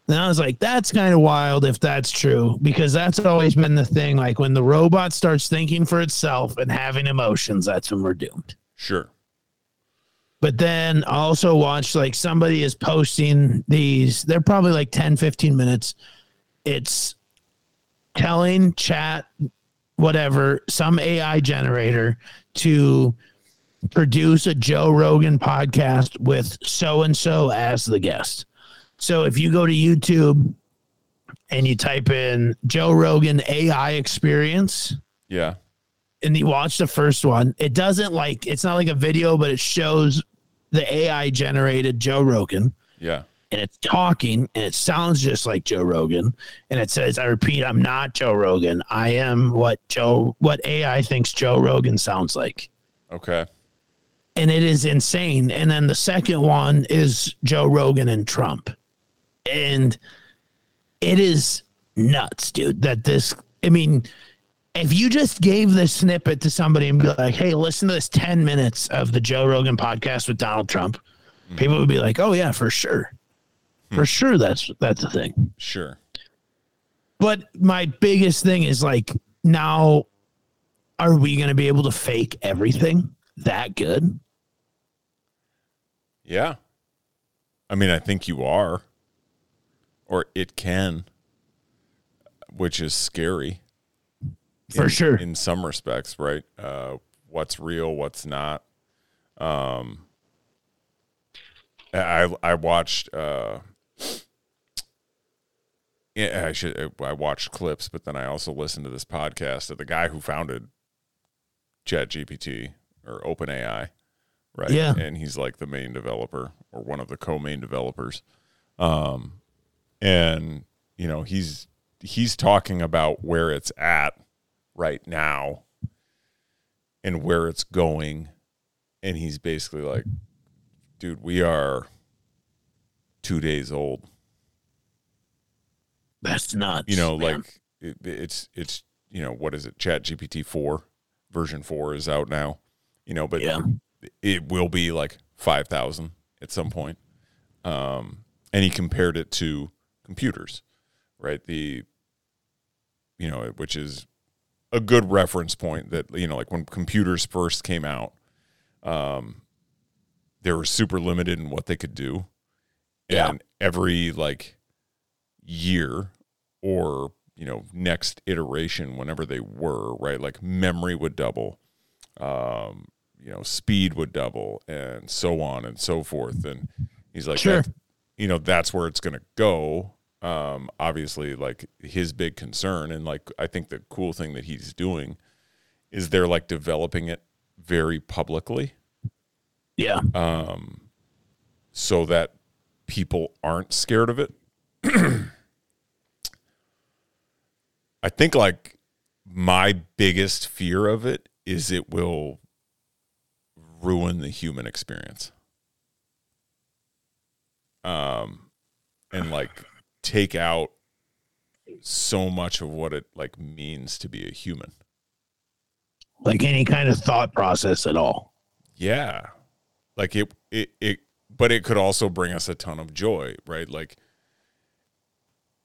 Speaker 4: And I was like, that's kind of wild if that's true, because that's always been the thing. Like when the robot starts thinking for itself and having emotions, that's when we're doomed.
Speaker 2: Sure.
Speaker 4: But then also watch like somebody is posting these, they're probably like 10, 15 minutes. It's telling chat, whatever, some AI generator to produce a Joe Rogan podcast with so and so as the guest. So if you go to YouTube and you type in Joe Rogan AI experience,
Speaker 2: Yeah.
Speaker 4: and you watch the first one, it doesn't like it's not like a video, but it shows the AI generated Joe Rogan
Speaker 2: Yeah.
Speaker 4: and it's talking and it sounds just like Joe Rogan. And it says, I repeat, I'm not Joe Rogan. I am what Joe what AI thinks Joe Rogan sounds like.
Speaker 2: Okay.
Speaker 4: And it is insane. And then the second one is Joe Rogan and Trump. And it is nuts, dude, that this I mean, if you just gave this snippet to somebody and be like, hey, listen to this 10 minutes of the Joe Rogan podcast with Donald Trump, hmm. people would be like, oh, yeah, for sure. For hmm. sure, that's that's the thing.
Speaker 2: Sure.
Speaker 4: But my biggest thing is like, now, are we going to be able to fake everything that good?
Speaker 2: Yeah. I mean, I think you are, or it can, which is scary.
Speaker 4: For
Speaker 2: in-
Speaker 4: sure.
Speaker 2: In some respects, right? Uh, what's real, what's not. Um, I I watched. Uh, yeah, I should. I watched clips, but then I also listened to this podcast of the guy who founded ChatGPT or OpenAI, right?
Speaker 4: Yeah.
Speaker 2: and he's like the main developer or one of the co-main developers. Um, and you know he's he's talking about where it's at right now and where it's going, and he's basically like, "Dude, we are two days old."
Speaker 4: That's nuts.
Speaker 2: you know
Speaker 4: man.
Speaker 2: like it, it's it's you know what is it chat gpt 4 version 4 is out now you know but
Speaker 4: Yeah.
Speaker 2: it will be like 5000 at some point um and he compared it to computers right the you know which is a good reference point that you know like when computers first came out um they were super limited in what they could do
Speaker 4: Yeah.
Speaker 2: and every like year or you know next iteration whenever they were right like memory would double um you know speed would double and so on and so forth and he's like
Speaker 4: Sure.
Speaker 2: you know that's where it's going to go um obviously like his big concern and like i think the cool thing that he's doing is they're like developing it very publicly
Speaker 4: yeah.
Speaker 2: um, so that people aren't scared of it. I think like my biggest fear of it is it will ruin the human experience. Um, and like take out so much of what it like means to be a human.
Speaker 4: Like any kind of thought process at all.
Speaker 2: Yeah. Like it, it, it, but it could also bring us a ton of joy, right? Like,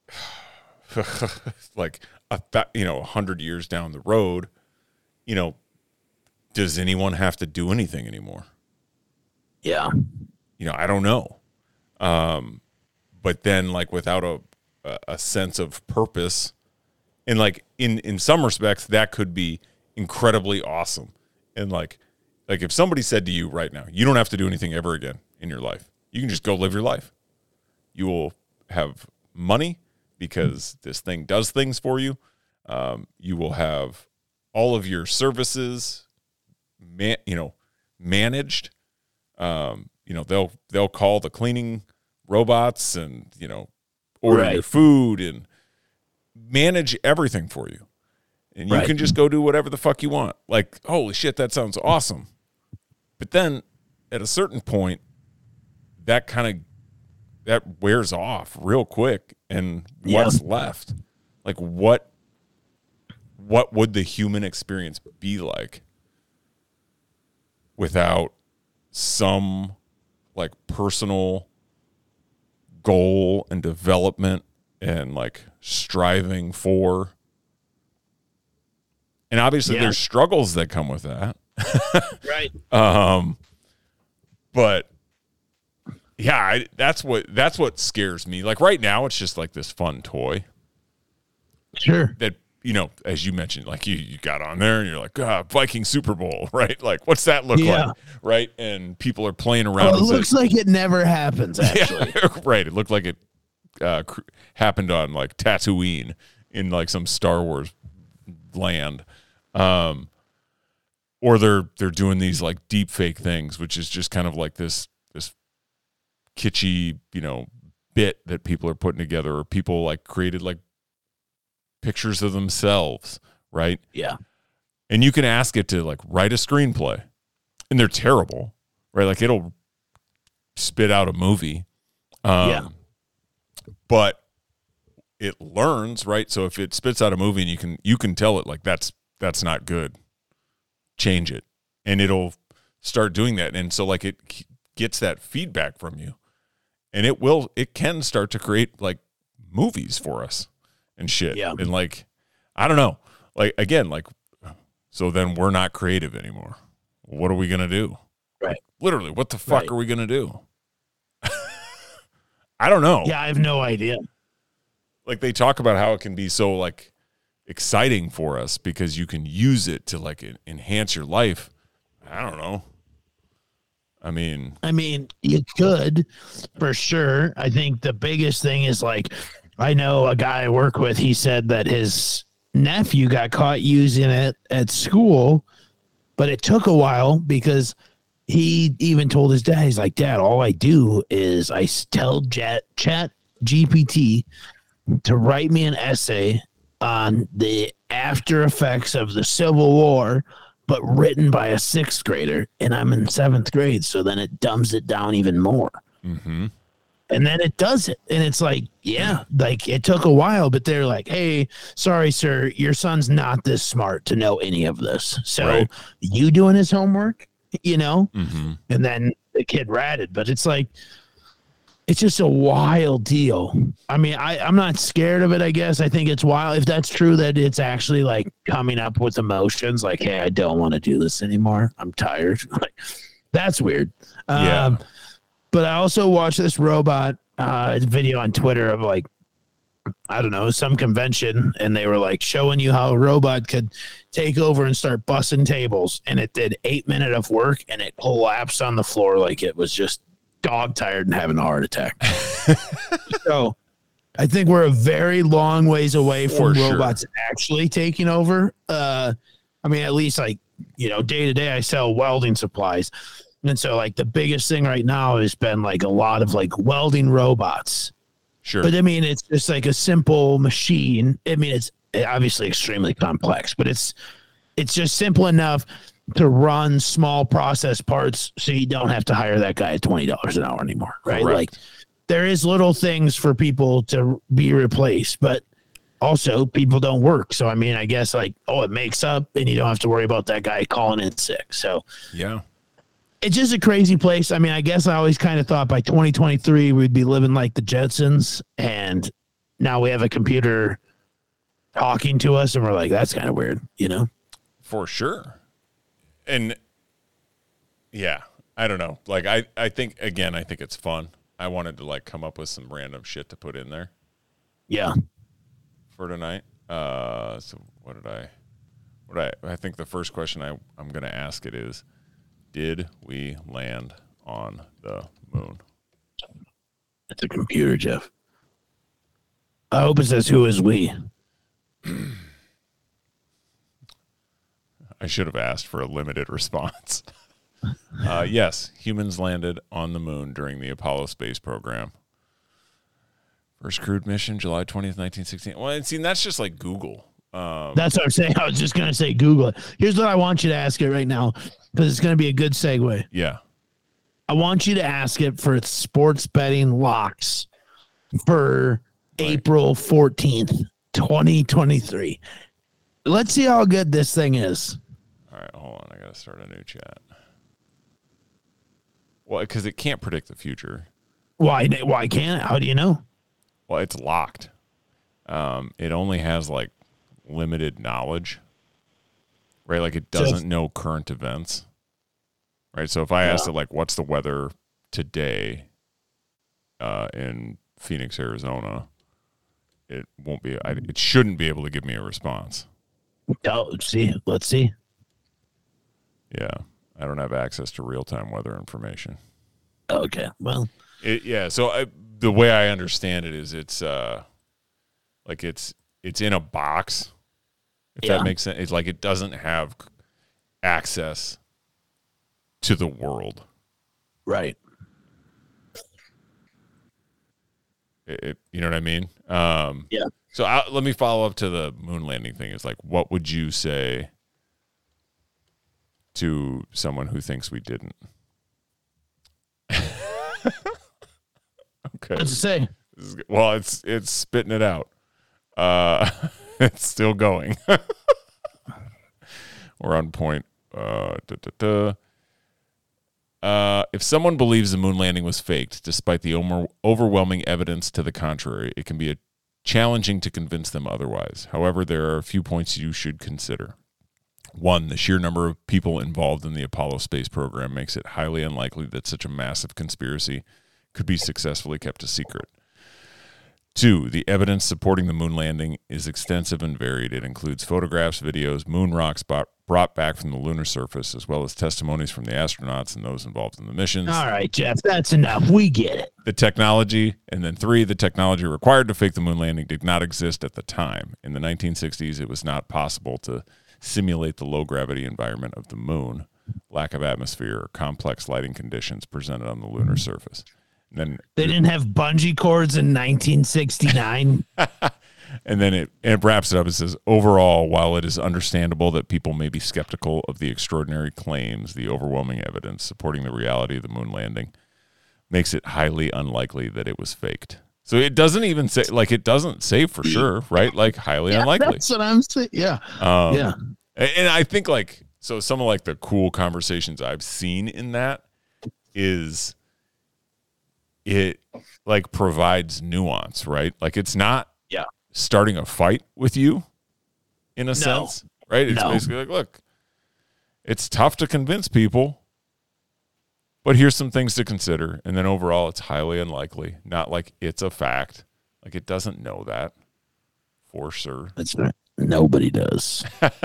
Speaker 2: like a, th- you know, a hundred years down the road, you know, does anyone have to do anything anymore?
Speaker 4: Yeah.
Speaker 2: You know, I don't know. Um, but then like without a, a, sense of purpose and like in, in some respects that could be incredibly awesome. And like, like if somebody said to you right now, you don't have to do anything ever again in your life. You can just go live your life. You will have money because this thing does things for you. Um, you will have all of your services, man, you know, managed. Um, you know they'll they'll call the cleaning robots and you know order
Speaker 4: Right.
Speaker 2: your food and manage everything for you and you
Speaker 4: Right.
Speaker 2: can just go do whatever the fuck you want like holy shit that sounds awesome but then at a certain point that kind of that wears off real quick and
Speaker 4: Yeah.
Speaker 2: what's left like what what would the human experience be like without some like personal goal and development and like striving for and obviously
Speaker 4: Yeah.
Speaker 2: there's struggles that come with that
Speaker 4: Right.
Speaker 2: um but yeah I, that's what that's what scares me like right now it's just like this fun toy
Speaker 4: Sure.
Speaker 2: that you know as you mentioned like you you got on there and you're like ah, viking super bowl right like what's that look
Speaker 4: Yeah.
Speaker 2: like right and people are playing around
Speaker 4: Well, it looks like it never happens. Actually,
Speaker 2: yeah, right it looked like it uh, cr- happened on like tatooine in like some star wars land um or they're they're doing these like deep fake things which is just kind of like this this kitschy you know bit that people are putting together or people like created like pictures of themselves right?
Speaker 4: Yeah.
Speaker 2: and you can ask it to like write a screenplay. And they're terrible right? Like it'll spit out a movie. Um,
Speaker 4: Yeah.
Speaker 2: but it learns right? So if it spits out a movie and you can you can tell it like that's that's not good change it. And it'll start doing that. And so like it gets that feedback from you. And it will it can start to create like movies for us and shit
Speaker 4: Yeah.
Speaker 2: and like i don't know like again like so then we're not creative anymore what are we gonna do
Speaker 4: Right.
Speaker 2: literally what the fuck
Speaker 4: Right.
Speaker 2: are we gonna do i don't know
Speaker 4: Yeah, I have no idea.
Speaker 2: like they talk about how it can be so like exciting for us because you can use it to like enhance your life i don't know i mean
Speaker 4: I mean, you could for sure. I think the biggest thing is like, I know a guy I work with, he said that his nephew got caught using it at school, but it took a while because he even told his dad, he's like, Dad, all I do is I tell Jet, Chat GPT to write me an essay on the after effects of the Civil War but written by a sixth grader, and I'm in seventh grade. So then it dumbs it down even more.
Speaker 2: mhm.
Speaker 4: And then it does it. And it's like, yeah, like it took a while, but they're like, hey, sorry, sir, your son's not this smart to know any of this. So
Speaker 2: Right.
Speaker 4: you doing his homework, you know?
Speaker 2: Mhm.
Speaker 4: And then the kid ratted. But it's like, it's just a wild deal. I mean, I, I'm not scared of it, I guess. I think it's wild. If that's true, that it's actually like coming up with emotions like, hey, I don't want to do this anymore. I'm tired. Like, that's weird.
Speaker 2: Yeah.
Speaker 4: Um, but I also watched this robot uh, video on Twitter of like, I don't know, some convention, and they were like showing you how a robot could take over and start bussing tables. And it did eight minute of work and it collapsed on the floor like it was just dog tired and having a heart attack. so I think we're a very long ways away
Speaker 2: For
Speaker 4: from
Speaker 2: sure.
Speaker 4: robots actually taking over. Uh, I mean, at least like, you know, day to day, I sell welding supplies. And so, like, the biggest thing right now has been like a lot of like welding robots.
Speaker 2: sure
Speaker 4: But I mean, it's just like a simple machine. I mean, it's eh, obviously extremely complex, but it's it's just simple enough to run small process parts so you don't have to hire that guy at twenty dollars an hour anymore, right?
Speaker 2: Correct.
Speaker 4: Like there is little things for people to be replaced, but also people don't work. So I mean, I guess like oh, it makes up, and you don't have to worry about that guy calling in sick. So
Speaker 2: yeah
Speaker 4: it's just a crazy place. I mean, I guess I always kind of thought by 2023 we'd be living like the Jetsons, and now we have a computer talking to us, and we're like, that's kind of weird, you know?
Speaker 2: for sure. And yeah i don't know. Like i i think again i think it's fun. I wanted to like come up with some random shit to put in there.
Speaker 4: Yeah,
Speaker 2: for tonight. Uh so what did i what I I think the first question I I'm gonna ask it is, did we land on the moon?
Speaker 4: it's a computer, Jeff. I hope it says who is we.
Speaker 2: I should have asked for a limited response. Uh, yes, humans landed on the moon during the Apollo space program. First crewed mission, July 20th, 1916. Well, and see, that's just like Google. Um,
Speaker 4: That's what I'm saying. I was just gonna say Google it. Here's what I want you to ask it right now, because it's gonna be a good segue.
Speaker 2: yeah.
Speaker 4: I want you to ask it for sports betting locks for April 14th, 2023. Let's see how good this thing is.
Speaker 2: All right, hold on. I got to start a new chat. Well, because it can't predict the future.
Speaker 4: Why why can't it? How do you know?
Speaker 2: Well, it's locked. Um, it only has like limited knowledge, right? Like it doesn't know current events, right? So if I asked it like, "What's the weather today uh, in Phoenix, Arizona?" It won't be. I, it shouldn't be able to give me a response.
Speaker 4: Oh, see, let's see.
Speaker 2: Yeah, I don't have access to real time weather information.
Speaker 4: Okay, well,
Speaker 2: It, yeah. So I, the way I understand it is, it's uh, like it's it's in a box. If
Speaker 4: Yeah.
Speaker 2: that makes sense, it's like it doesn't have access to the world.
Speaker 4: right.
Speaker 2: It, it- you know what I mean? Um,
Speaker 4: Yeah.
Speaker 2: So I, let me follow up to the moon landing thing. It's like, what would you say to someone who thinks we didn't? okay.
Speaker 4: What's it say?
Speaker 2: Well, it's it's spitting it out. Uh, it's still going. We're on point. Uh. Uh, if someone believes the moon landing was faked, despite the over- overwhelming evidence to the contrary, it can be challenging to convince them otherwise. However, there are a few points you should consider. One, the sheer number of people involved in the Apollo space program makes it highly unlikely that such a massive conspiracy could be successfully kept a secret. Two, the evidence supporting the moon landing is extensive and varied. It includes photographs, videos, moon rocks brought back from the lunar surface, as well as testimonies from the astronauts and those involved in the missions
Speaker 4: All right, Jeff, that's enough. We get it.
Speaker 2: the technology, and then three, the technology required to fake the moon landing did not exist at the time. In the 1960s, it was not possible to simulate the low gravity environment of the moon, lack of atmosphere, or complex lighting conditions presented on the lunar surface. And then,
Speaker 4: They didn't have bungee cords in 1969.
Speaker 2: and then it, it wraps it up. It says, overall, while it is understandable that people may be skeptical of the extraordinary claims, the overwhelming evidence supporting the reality of the moon landing makes it highly unlikely that it was faked. So it doesn't even say like it doesn't say for sure, right? Like highly unlikely.
Speaker 4: That's what I'm saying. Yeah.
Speaker 2: Um,
Speaker 4: yeah.
Speaker 2: And I think like so some of like the cool conversations I've seen in that is it like provides nuance, right? Like it's not
Speaker 4: Yeah.
Speaker 2: starting a fight with you in a sense, right? It's
Speaker 4: No.
Speaker 2: basically like, look, it's tough to convince people, but here's some things to consider. And then overall, it's highly unlikely, not like it's a fact. Like it doesn't know that for sure.
Speaker 4: That's right. Nobody does.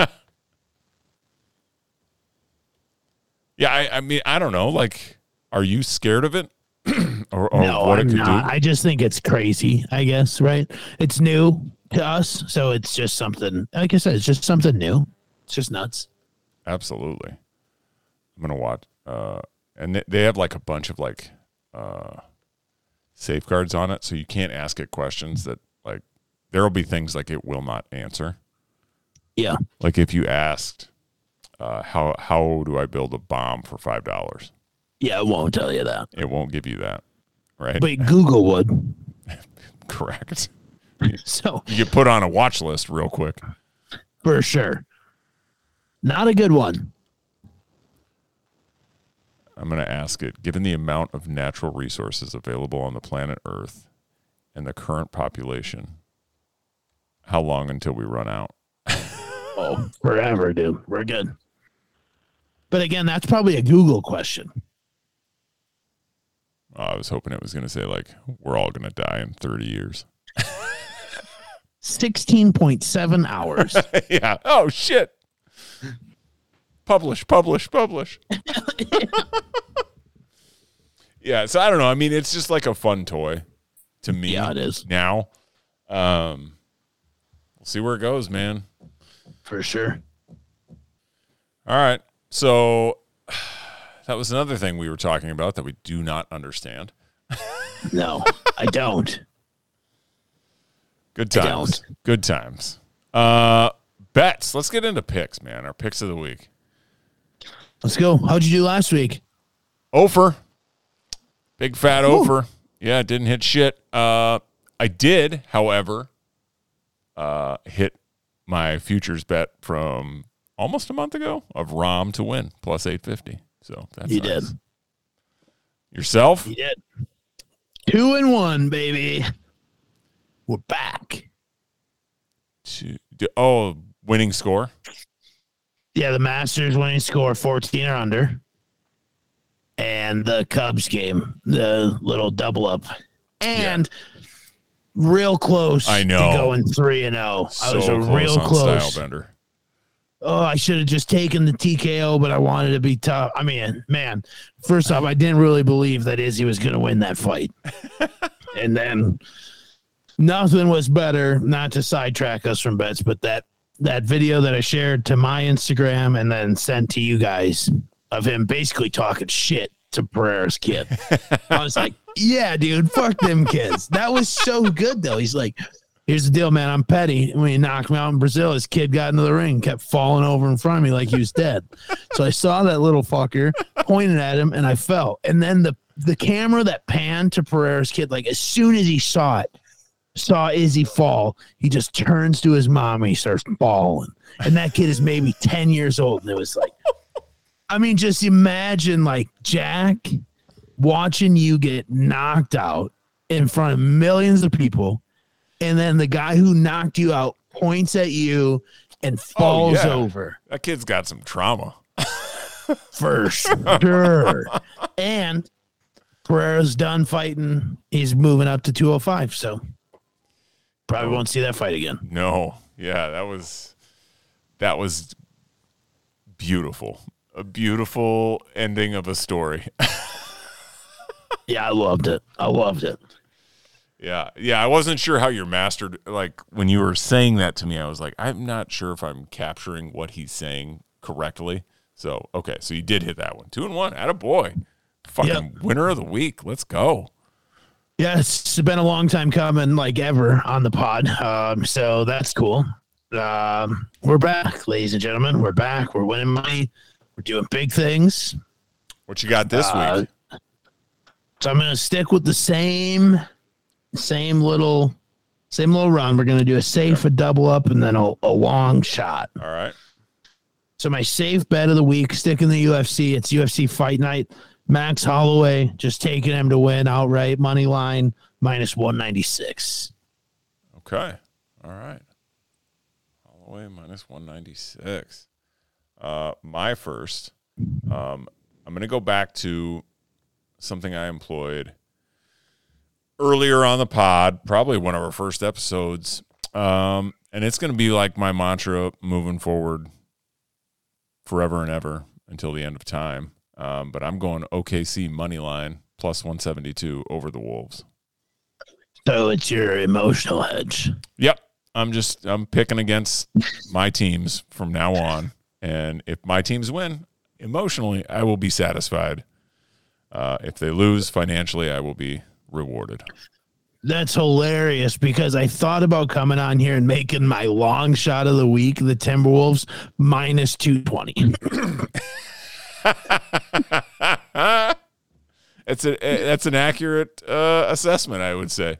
Speaker 2: Yeah, I, I mean, I don't know. Like, are you scared of it, or, or
Speaker 4: no,
Speaker 2: what
Speaker 4: I'm
Speaker 2: it could
Speaker 4: not.
Speaker 2: do?
Speaker 4: I just think it's crazy. I guess right. It's new to us, so it's just something. Like I said, it's just something new. It's just nuts.
Speaker 2: Absolutely. I'm gonna watch. Uh, and they, they have like a bunch of like uh, safeguards on it, so you can't ask it questions that like there will be things like it will not answer.
Speaker 4: Yeah.
Speaker 2: Like if you asked, uh, how how do I build a bomb for five dollars?
Speaker 4: Yeah, it won't tell you that,
Speaker 2: It won't give you that, right?
Speaker 4: but Google would.
Speaker 2: Correct.
Speaker 4: So
Speaker 2: You get put on a watch list real quick.
Speaker 4: for sure, not a good one.
Speaker 2: I'm going to ask it given the amount of natural resources available on the planet Earth and the current population, how long until we run out?
Speaker 4: Oh, forever, dude. We're good. But again, that's probably a Google question.
Speaker 2: Oh, I was hoping it was going to say, like, we're all going to die in 30 years.
Speaker 4: 16.7 hours.
Speaker 2: yeah. Oh, shit. Publish, publish, publish. yeah. So I don't know. I mean, it's just like a fun toy to me.
Speaker 4: Yeah, it is.
Speaker 2: Now, um, we'll see where it goes, man.
Speaker 4: for sure.
Speaker 2: All right. So that was another thing we were talking about that we do not understand.
Speaker 4: No, I don't.
Speaker 2: Good
Speaker 4: I
Speaker 2: times.
Speaker 4: don't.
Speaker 2: Good times. Uh, bets. Let's get into picks, man. Our picks of the week.
Speaker 4: Let's go. How'd you do last week?
Speaker 2: Ofer. Big fat Ofer. Yeah, didn't hit shit. Uh, I did, however, uh, hit my futures bet from almost a month ago of Rahm to win plus 850. So that's
Speaker 4: You
Speaker 2: nice.
Speaker 4: did.
Speaker 2: Yourself?
Speaker 4: You did. Two and one, baby. We're back.
Speaker 2: Two, oh, winning score.
Speaker 4: Yeah, the Masters winning score 14 or under. And the Cubs game, the little double up. And real close
Speaker 2: I know.
Speaker 4: to going 3 and 0. I was
Speaker 2: So
Speaker 4: a real close.
Speaker 2: Stylebender.
Speaker 4: Oh, I should have just taken the TKO, but I wanted to be tough. I mean, man, first off, I didn't really believe that Izzy was going to win that fight. and then nothing was better, not to sidetrack us from bets, but that that video that I shared to my Instagram and then sent to you guys of him basically talking shit to Pereira's kid. I was like, yeah, dude, fuck them kids. That was so good though. He's like, here's the deal, man. I'm petty. When he knocked me out in Brazil, his kid got into the ring, kept falling over in front of me like he was dead. so I saw that little fucker pointed at him and I fell. And then the the camera that panned to Pereira's kid, like as soon as he saw it, saw Izzy fall, he just turns to his mom and he starts bawling. And that kid is maybe 10 years old. And it was like, I mean, just imagine like Jack watching you get knocked out in front of millions of people. And then the guy who knocked you out points at you and oh, falls
Speaker 2: yeah.
Speaker 4: over
Speaker 2: That kid's got some trauma.
Speaker 4: for sure. and Pereira's done fighting. He's moving up to 205. So probably won't see that fight again.
Speaker 2: No. Yeah, that was that was beautiful. A beautiful ending of a story.
Speaker 4: Yeah, I loved it. I loved it.
Speaker 2: Yeah. Yeah, I wasn't sure how you're mastered like when you were saying that to me, I was like, I'm not sure if I'm capturing what he's saying correctly. So, okay, so you did hit that one. 2 and 1. At a boy. Fucking
Speaker 4: Yep.
Speaker 2: winner of the week. Let's go.
Speaker 4: Yeah, it's been a long time coming, like ever on the pod. Um, so that's cool. Um, we're back, ladies and gentlemen. We're back. We're winning money. We're doing big things.
Speaker 2: What you got this
Speaker 4: Uh,
Speaker 2: week?
Speaker 4: So I'm gonna stick with the same, same little, same little run. We're gonna do a safe, a double up, and then a, a long shot.
Speaker 2: All right.
Speaker 4: So my safe bet of the week, stick in the UFC. It's UFC Fight Night. Max Holloway just taking him to win outright money line minus 196.
Speaker 2: Okay. All right. Holloway minus 196. Uh, my first, um, I'm going to go back to something I employed earlier on the pod, probably one of our first episodes. Um, and it's going to be like my mantra moving forward forever and ever until the end of time. Um, but I'm going OKC money line plus 172 over the Wolves.
Speaker 4: So it's your emotional hedge.
Speaker 2: Yep. I'm just I'm picking against my teams from now on. And if my teams win, emotionally, I will be satisfied. Uh, if they lose financially, I will be rewarded.
Speaker 4: That's hilarious because I thought about coming on here and making my long shot of the week, the Timberwolves minus 220.
Speaker 2: It's a that's an accurate uh, assessment, I would say.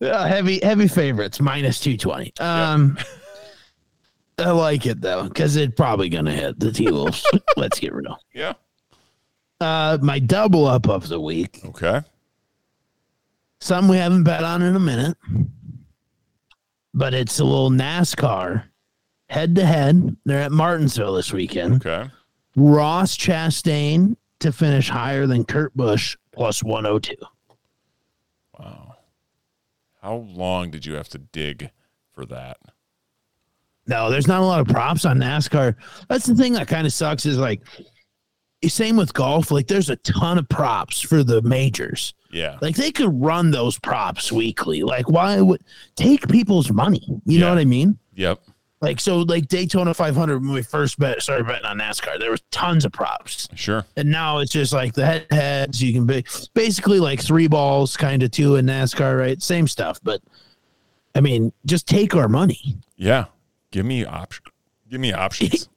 Speaker 4: Uh, heavy, heavy favorites minus 220. Um, I like it though because it's probably going to hit the T Wolves. Let's get real.
Speaker 2: Yeah.
Speaker 4: Uh, my double up of the week,
Speaker 2: Okay.
Speaker 4: some we haven't bet on in a minute, but it's a little NASCAR head to head. They're at Martinsville this weekend.
Speaker 2: Okay.
Speaker 4: Ross Chastain to finish higher than Kurt Busch plus 102.
Speaker 2: Wow. How long did you have to dig for that?
Speaker 4: No, there's not a lot of props on NASCAR. That's the thing that kind of sucks is like, same with golf. Like, there's a ton of props for the majors.
Speaker 2: Yeah.
Speaker 4: Like, they could run those props weekly. Like, why would take people's money? You know what I mean?
Speaker 2: Yep.
Speaker 4: Like so, like Daytona 500 when we first bet started betting on NASCAR, there was tons of props,
Speaker 2: Sure.
Speaker 4: and now it's just like the head heads. You can be basically like three balls, kind of two in NASCAR, right? Same stuff, but I mean, just take our money.
Speaker 2: Yeah. Give me option. Give me options.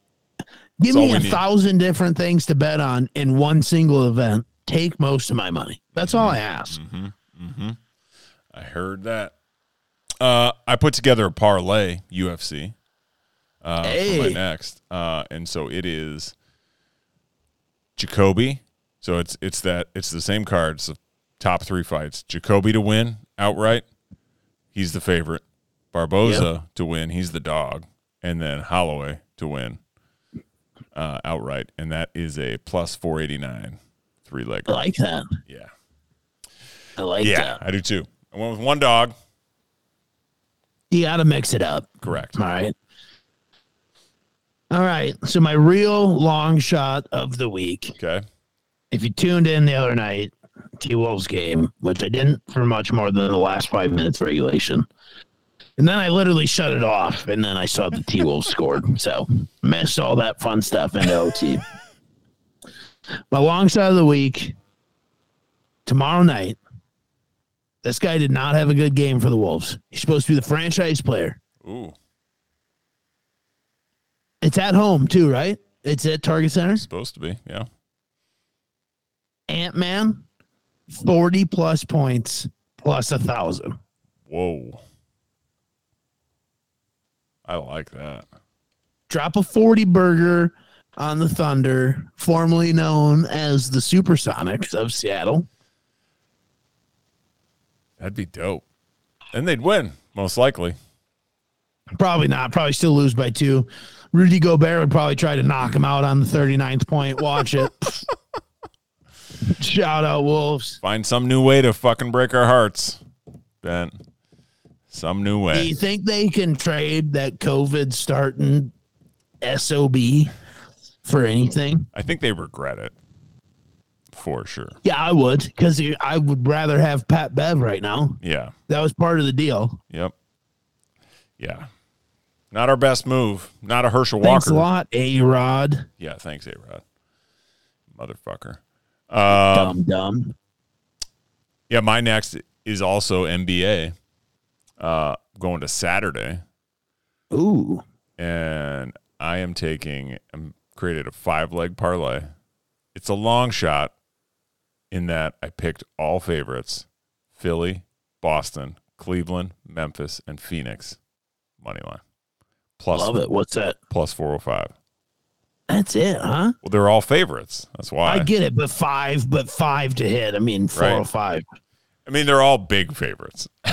Speaker 4: Give
Speaker 2: That's
Speaker 4: me a
Speaker 2: need.
Speaker 4: thousand different things to bet on in one single event. Take most of my money. That's all I ask.
Speaker 2: I heard that. Uh, I put together a parlay UFC uh, for my next, uh, and so it is Jacoby. So it's it's that it's the same cards, the top three fights. Jacoby to win outright, he's the favorite. Barboza to win, he's the dog, and then Holloway to win uh, outright, and that is a plus four eighty nine, three leg.
Speaker 4: I like that.
Speaker 2: Yeah,
Speaker 4: I like
Speaker 2: yeah,
Speaker 4: that.
Speaker 2: I do too. I went with one dog.
Speaker 4: You got to mix it up.
Speaker 2: Correct.
Speaker 4: All right. All right. So my real long shot of the week.
Speaker 2: Okay.
Speaker 4: If you tuned in the other night, T Wolves game, which I didn't for much more than the last five minutes regulation. And then I literally shut it off, and then I saw the T Wolves scored. So missed all that fun stuff into OT. My long shot of the week tomorrow night. This guy did not have a good game for the Wolves. He's supposed to be the franchise player.
Speaker 2: Ooh,
Speaker 4: It's at home too, right? It's at Target Center.
Speaker 2: supposed to be. Yeah.
Speaker 4: Ant Man, forty plus points plus a thousand.
Speaker 2: Whoa. I like that.
Speaker 4: Drop a forty burger on the Thunder, formerly known as the Supersonics of Seattle.
Speaker 2: That'd be dope. And they'd win, most likely.
Speaker 4: Probably not. Probably still lose by two. Rudy Gobert would probably try to knock him out on the 39th point. Watch it. Shout out Wolves.
Speaker 2: Find some new way to fucking break our hearts. Ben. Some new way.
Speaker 4: Do you think they can trade that COVID starting SOB for anything?
Speaker 2: I think they regret it. For sure.
Speaker 4: Yeah, I would, because I would rather have Pat Bev right now.
Speaker 2: Yeah.
Speaker 4: That was part of the deal.
Speaker 2: Yep. Yeah. Not our best move. Not a Herschel
Speaker 4: Thanks
Speaker 2: Walker.
Speaker 4: a lot, A Rod.
Speaker 2: Yeah, thanks, A Rod. Motherfucker. Uh,
Speaker 4: Dumb dumb.
Speaker 2: Yeah, my next is also NBA. Uh, going to Saturday,
Speaker 4: Ooh.
Speaker 2: and I am taking. I'm created a five leg parlay. It's a long shot, in that I picked all favorites: Philly, Boston, Cleveland, Memphis, and Phoenix. Money line plus
Speaker 4: Love it. What's that?
Speaker 2: plus four hundred five.
Speaker 4: That's it, huh?
Speaker 2: Well, they're all favorites. That's why.
Speaker 4: I get it, but five, but five to hit. I mean, four or five.
Speaker 2: I mean, they're all big favorites.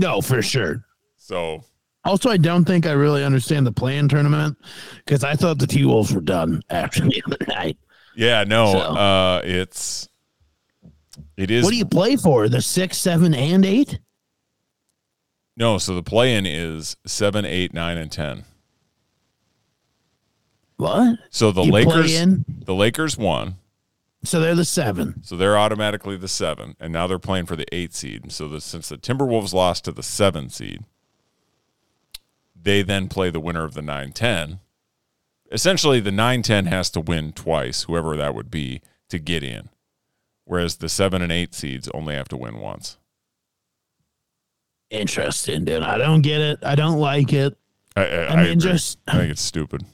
Speaker 4: No, for sure.
Speaker 2: So
Speaker 4: Also, I don't think I really understand the play-in tournament because I thought the T Wolves were done after the other night.
Speaker 2: yeah, no,
Speaker 4: So-
Speaker 2: uh, it's it is
Speaker 4: What do you play for? The six, seven, and eight?
Speaker 2: no. So the play-in is seven, eight, nine, and ten.
Speaker 4: What?
Speaker 2: So the
Speaker 4: You play
Speaker 2: Lakers,
Speaker 4: in?
Speaker 2: the Lakers won,
Speaker 4: So they're the seven.
Speaker 2: so they're automatically the seven, and now they're playing for the eight seed. So the, since the Timberwolves lost to the seven seed, they then play the winner of the nine ten. Essentially, the nine ten has to win twice, whoever that would be, to get in, whereas the seven and eight seeds only have to win once.
Speaker 4: Interesting, dude. I don't get it. I don't like it.
Speaker 2: I, I,
Speaker 4: I mean, just-
Speaker 2: I think it's stupid.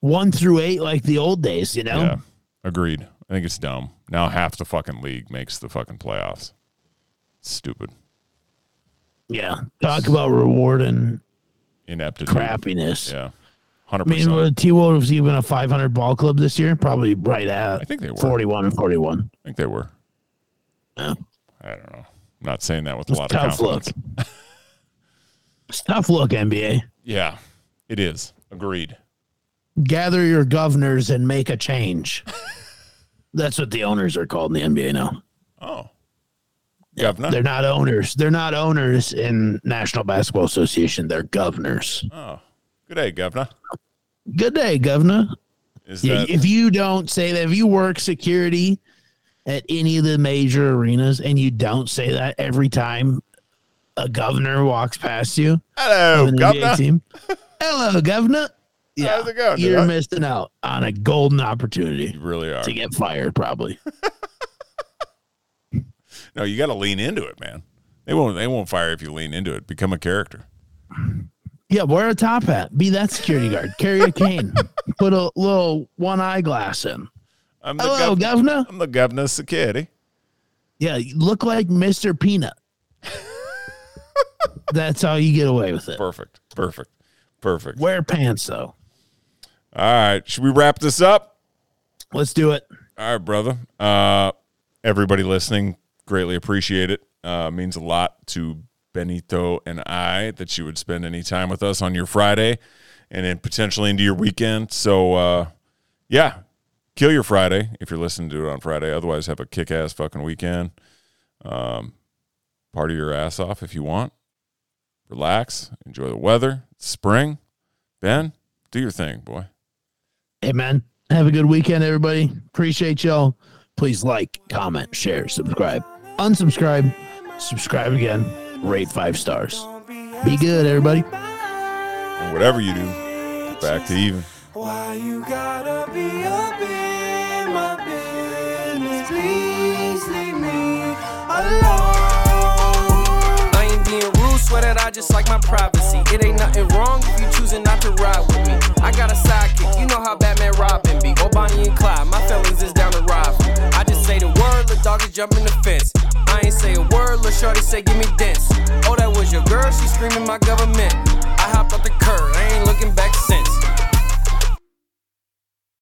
Speaker 4: One through eight, like the old days, you know?
Speaker 2: Yeah, agreed. I think it's dumb. Now half the fucking league makes the fucking playoffs. Stupid.
Speaker 4: Yeah. Talk about rewarding
Speaker 2: Ineptitude.
Speaker 4: crappiness.
Speaker 2: Yeah. 100%.
Speaker 4: I mean,
Speaker 2: percent.
Speaker 4: were T Wolves even a 500 ball club this year? Probably right at
Speaker 2: I think they were.
Speaker 4: 41 and 41.
Speaker 2: I think they were.
Speaker 4: Yeah.
Speaker 2: I don't know. I'm not saying that with a
Speaker 4: It's
Speaker 2: lot
Speaker 4: tough
Speaker 2: of
Speaker 4: look. It's tough look, NBA.
Speaker 2: Yeah, it is. Agreed.
Speaker 4: Gather your governors and make a change. That's what the owners are called in the NBA now.
Speaker 2: Oh. Governor.
Speaker 4: They're not owners. They're not owners in National Basketball Association. They're governors.
Speaker 2: Oh. Good day, Governor.
Speaker 4: Good day, governor.
Speaker 2: Is that
Speaker 4: if you don't say that, if you work security at any of the major arenas and you don't say that every time a governor walks past you,
Speaker 2: Hello,
Speaker 4: of an NBA
Speaker 2: Governor.
Speaker 4: team, Hello, governor. Yeah,
Speaker 2: How's it going,
Speaker 4: you're missing out on a golden opportunity
Speaker 2: You really are.
Speaker 4: to get fired, probably.
Speaker 2: No, you got to lean into it, man. They won't. They won't fire if you lean into it. Become a character.
Speaker 4: Yeah, wear a top hat. Be that security guard. Carry a cane. Put a little one eyeglass in.
Speaker 2: I'm the
Speaker 4: Hello,
Speaker 2: gov-
Speaker 4: governor.
Speaker 2: I'm the governor of security.
Speaker 4: Yeah, you look like Mr. Peanut. That's how you get away with it.
Speaker 2: Perfect. Perfect. Perfect.
Speaker 4: Wear pants though.
Speaker 2: All right. Should we wrap this up?
Speaker 4: Let's do it.
Speaker 2: All right, brother. Uh, everybody listening, greatly appreciate it. Uh, means a lot to Benito and I that you would spend any time with us on your Friday and then potentially into your weekend. So, uh, yeah, kill your Friday if you're listening to it on Friday. Otherwise, have a kick ass fucking weekend. Um, party your ass off if you want. Relax, enjoy the weather. It's spring. Ben, do your thing, boy.
Speaker 4: Hey man, have a good weekend, everybody. Appreciate y'all. Please like, comment, share, subscribe, unsubscribe, subscribe again, rate five stars. Be good, everybody.
Speaker 2: And whatever you do, get back to even.
Speaker 1: Why you gotta be up in my business? Please leave me alone. Swear that I just like my privacy. It ain't nothing wrong if you choosing not to ride with me. I got a sidekick, you know how Batman Robin be. Or Bonnie and Clyde, my feelings is down to rival. I just say the word, the dog is jumping the fence. I ain't say a word, lil' shorty say give me dents. Oh, that was your girl, she screaming my government. I hopped off the curb, I ain't looking back since.